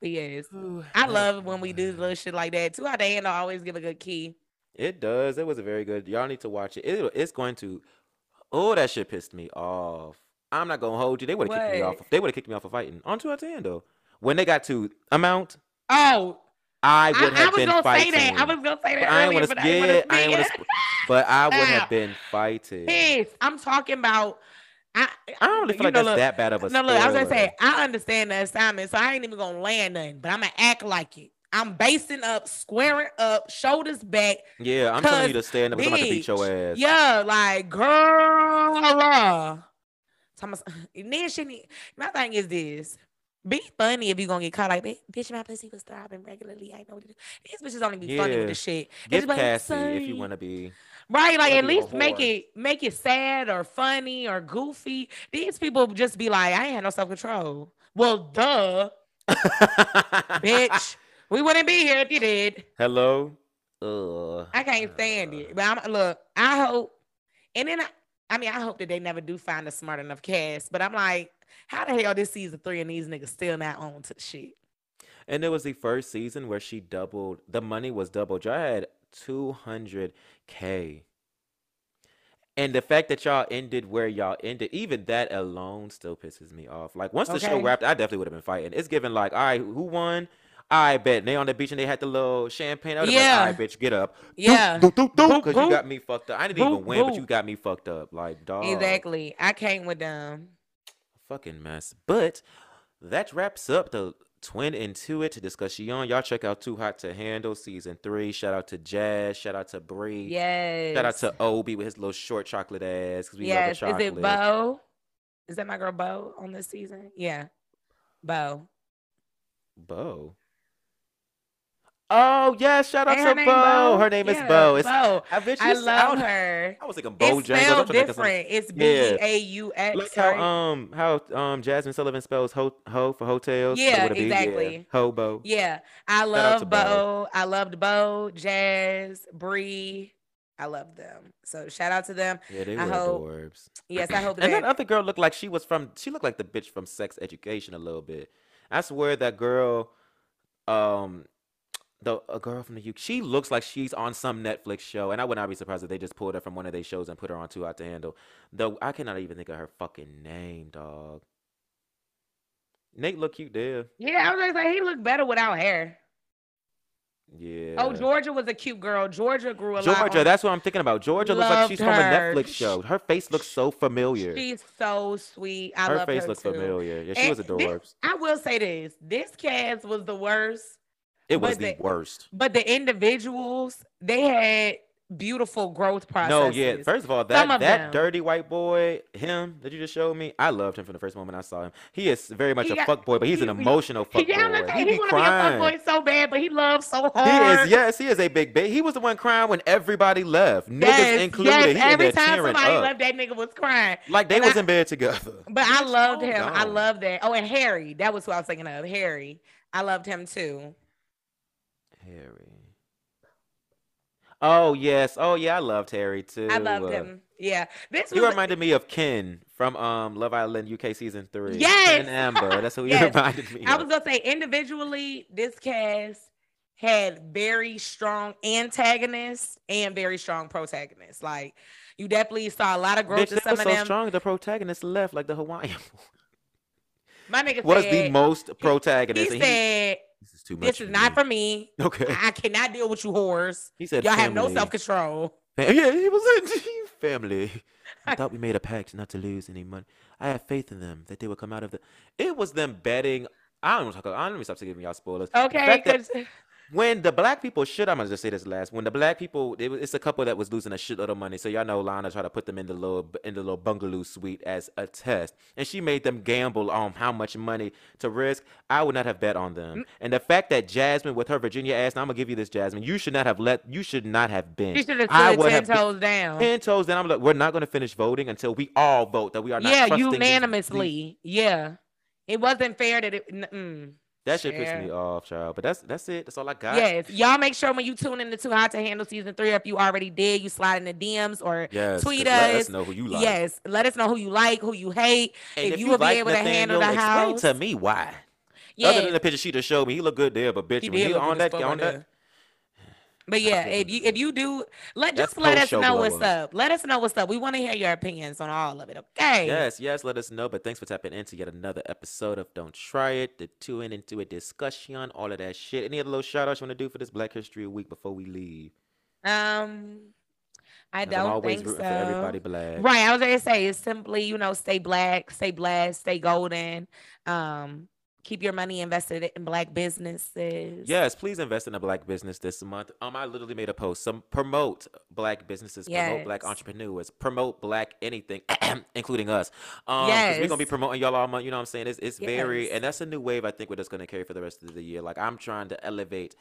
But yes, (sighs) I love when we do little shit like that. Two out the hand, I always give a good key. It does. It was a very good. Y'all need to watch it. it it's going to. Oh, that shit pissed me off. I'm not gonna hold you. They would have kicked me off. They would have kicked me off of fighting on two out of ten though. When they got to amount, Oh, I I, would I have was been gonna fighting. say that. I was gonna say that But I ain't earlier, want but to. I Yeah, wanna I ain't wanna. But I would have (laughs) been fighting. Pissed. I'm talking about. I, I don't really feel like know, that's look, that bad of a No, look, I was gonna say I understand the assignment, so I ain't even gonna land nothing, but I'm gonna act like it. I'm basing up, squaring up, shoulders back. Yeah, I'm telling you to stand up. 'cause I'm about to beat your ass. Yeah, like girl. uh, Thomas, and then she need, my thing is this. Be funny if you gonna get caught like "Bi- bitch, my pussy was throbbing regularly. I know what to do. These bitches only be funny with the shit. Get like, if you want to be. Right, like at least make it make it sad or funny or goofy. These people just be like, I ain't had no self control. Well, duh, (laughs) bitch. We wouldn't be here if you did. Hello. I can't stand it. But I'm look. I hope, and then I, I mean, I hope that they never do find a smart enough cast. But I'm like, how the hell this season three and these niggas still not on to the shit? And it was the first season where she doubled. The money was doubled. Y'all had 200k. And the fact that y'all ended where y'all ended, even that alone still pisses me off. Like once the show wrapped, I definitely would have been fighting. It's given like, all right, who won? I bet they on the beach and they had the little champagne. I would've been like, Yeah. all right, bitch, get up. Yeah, Because you got me fucked up. I didn't Boop, even win, but you got me fucked up. Like, dog. exactly. I came with them. Fucking mess. But that wraps up the twin intuit to discuss Shion. Y'all check out Too Hot to Handle season three. Shout out to Jazz. Shout out to Bree. Yes. Shout out to Obi with his little short chocolate ass because we yes. love Is it chocolate. Bo? Is that my girl Bo on this season? Yeah, Bo. Bo. Oh yes, shout out Ain't her to name Bo. Her name is Bo. It's, Bo. I, bitch, I you love don't- her. I was thinking It's Bojangles. I'm spelled trying to think of something- different. It's B Yeah. A U X. Like how um how um Jazmine Sullivan spells ho, ho for hotels. Yeah, with a B, exactly. Hobo. Yeah, I out love Bo. Bo. I loved Bo, Jazz, Bree. I love them. So shout out to them. Yeah, they I were hope adorbs. Yes, I hope And that that. other girl looked like she was from. She looked like the bitch from Sex Education a little bit. I swear that girl, um, the a girl from the UK. She looks like she's on some Netflix show, and I would not be surprised if they just pulled her from one of their shows and put her on Too Hot to Handle. Though I cannot even think of her fucking name, dog. Nate look cute there. Yeah, I was gonna say he looked better without hair. Oh, yeah. Oh, Georgia was a cute girl. Georgia grew a lot. Georgia, that's what I'm thinking about. Georgia looks like she's from a Netflix show. Her face looks so familiar. She's so sweet. I her love face her face looks too. familiar. Yeah, she And was adorbs. I will say this: this cast was the worst, It was the the- worst. but the individuals they had beautiful growth processes. No, yeah. First of all, that of that them. dirty white boy, him that you just showed me, I loved him from the first moment I saw him. He is very much He a fuck boy, but he's an he- he- emotional fuck yeah, boy. He be he want to be a crying. fuckboy so bad, but he loves so hard. He is, yes, he is a big baby. He was the one crying when everybody left, niggas Yes, included. yes, every time somebody up, left, that nigga was crying. like they and was I- in bed together. But I loved him. I down. loved that. Oh, and Harry. That was who I was thinking of. Harry. I loved him too. Harry. Oh yes, oh yeah, I loved Harry too. I loved Uh, him. Yeah. This He was reminded me of Kem from um Love Island UK season three. Yes! Kem Amber. That's who (laughs) Yes. reminded me. I of. was gonna say individually, this cast had very strong antagonists and very strong protagonists. Like you definitely saw a lot of growth Bitch, in some were of so them. strong. The protagonist left, like the Hawaiian (laughs) My nigga was said, the most protagonist. he he- said, too much. "This is not me." for me. (laughs) Okay. I cannot deal with you whores. He said, Y'all have no self control." Yeah, he was in (laughs) family. I thought we made a pact not to lose any money. I have faith in them that they will come out of the. It was them betting. I don't want to talk. I don't even stop giving y'all spoilers. Okay, fact that 'cause- when the black people should, I'm gonna just say this last. When the black people, it, it's a couple that was losing a shitload of money. So y'all know Lana tried to put them in the little in the little bungalow suite as a test, and she made them gamble on how much money to risk. I would not have bet on them. Mm. And the fact that Jasmine with her Virginia ass, now I'm gonna give you this, Jasmine. You should not have let. You should not have been. she should have I would ten have been- toes down. Ten toes down. I'm like, we're not gonna finish voting until we all vote that we are not. yeah, trusting these- unanimously. Yeah, it wasn't fair that it. Mm. That shit pissed me off, child. But that's that's it. That's all I got. Yes, y'all make sure when you tune in to Too Hot to Handle season three, or if you already did, you slide in the DMs or Yes. tweet Let us. us know who you like. yes, let us know who you like, who you hate. And if you would be like able to handle the explain house. to me why. Yeah, Other than the picture she just showed me, he looked good there. But bitch, he when he on that on that. But yeah, if you if you do let just let us know what's up. Let us know what's up. We want to hear your opinions on all of it. Okay. Yes, yes, let us know. But thanks for tapping into yet another episode of Don't Try It, the two in into a discussion, all of that shit. Any other little shout outs you want to do for this Black History Week before we leave? Um, I'm don't always think so. for everybody black. Right. I was gonna say it's simply, you know, stay black, stay blessed, stay golden. Um, keep your money invested in black businesses. Yes, please invest in a black business this month. Um, I literally made a post. Some promote black businesses, promote black entrepreneurs, promote black anything, (clears throat) including us. Um, 'cause we're gonna be promoting y'all all month. You know what I'm saying? It's it's very, and that's a new wave. I think we're just gonna carry for the rest of the year. Like I'm trying to elevate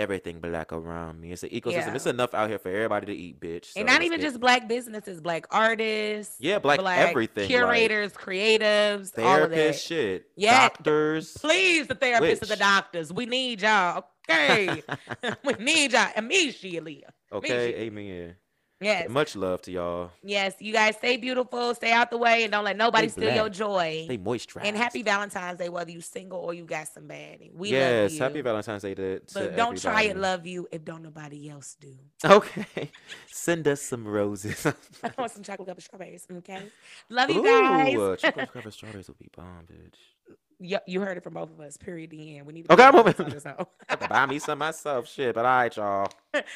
everything black around me. It's an ecosystem. It's enough out here for everybody to eat, bitch. and not even get- just black businesses, black artists. yeah, black, everything. like Curators, creatives, all of that. therapists, shit, Yeah. doctors. Please, the therapists and the doctors. We need y'all. Okay. (laughs) (laughs) we need y'all immediately. okay, Immediately. amen. Yes. Much love to y'all. Yes. You guys stay beautiful, stay out the way, and don't let nobody Stay steal your joy. Stay moisturized. And happy Valentine's Day, whether you single or you got some baddie. We yes, love you. happy Valentine's Day to, to But don't try it, love you, if don't nobody else do. Okay. (laughs) Send us some roses. (laughs) I want some chocolate covered strawberries. Okay. Love you guys. Ooh, uh, chocolate covered (laughs) strawberries will be bomb, bitch. you, you heard it from both of us. Period. The end. We need to Okay, I'm on moving. this episode. I have to buy me some myself. Shit, but all right, y'all.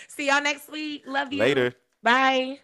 See y'all next week. Love you. Later. Bye.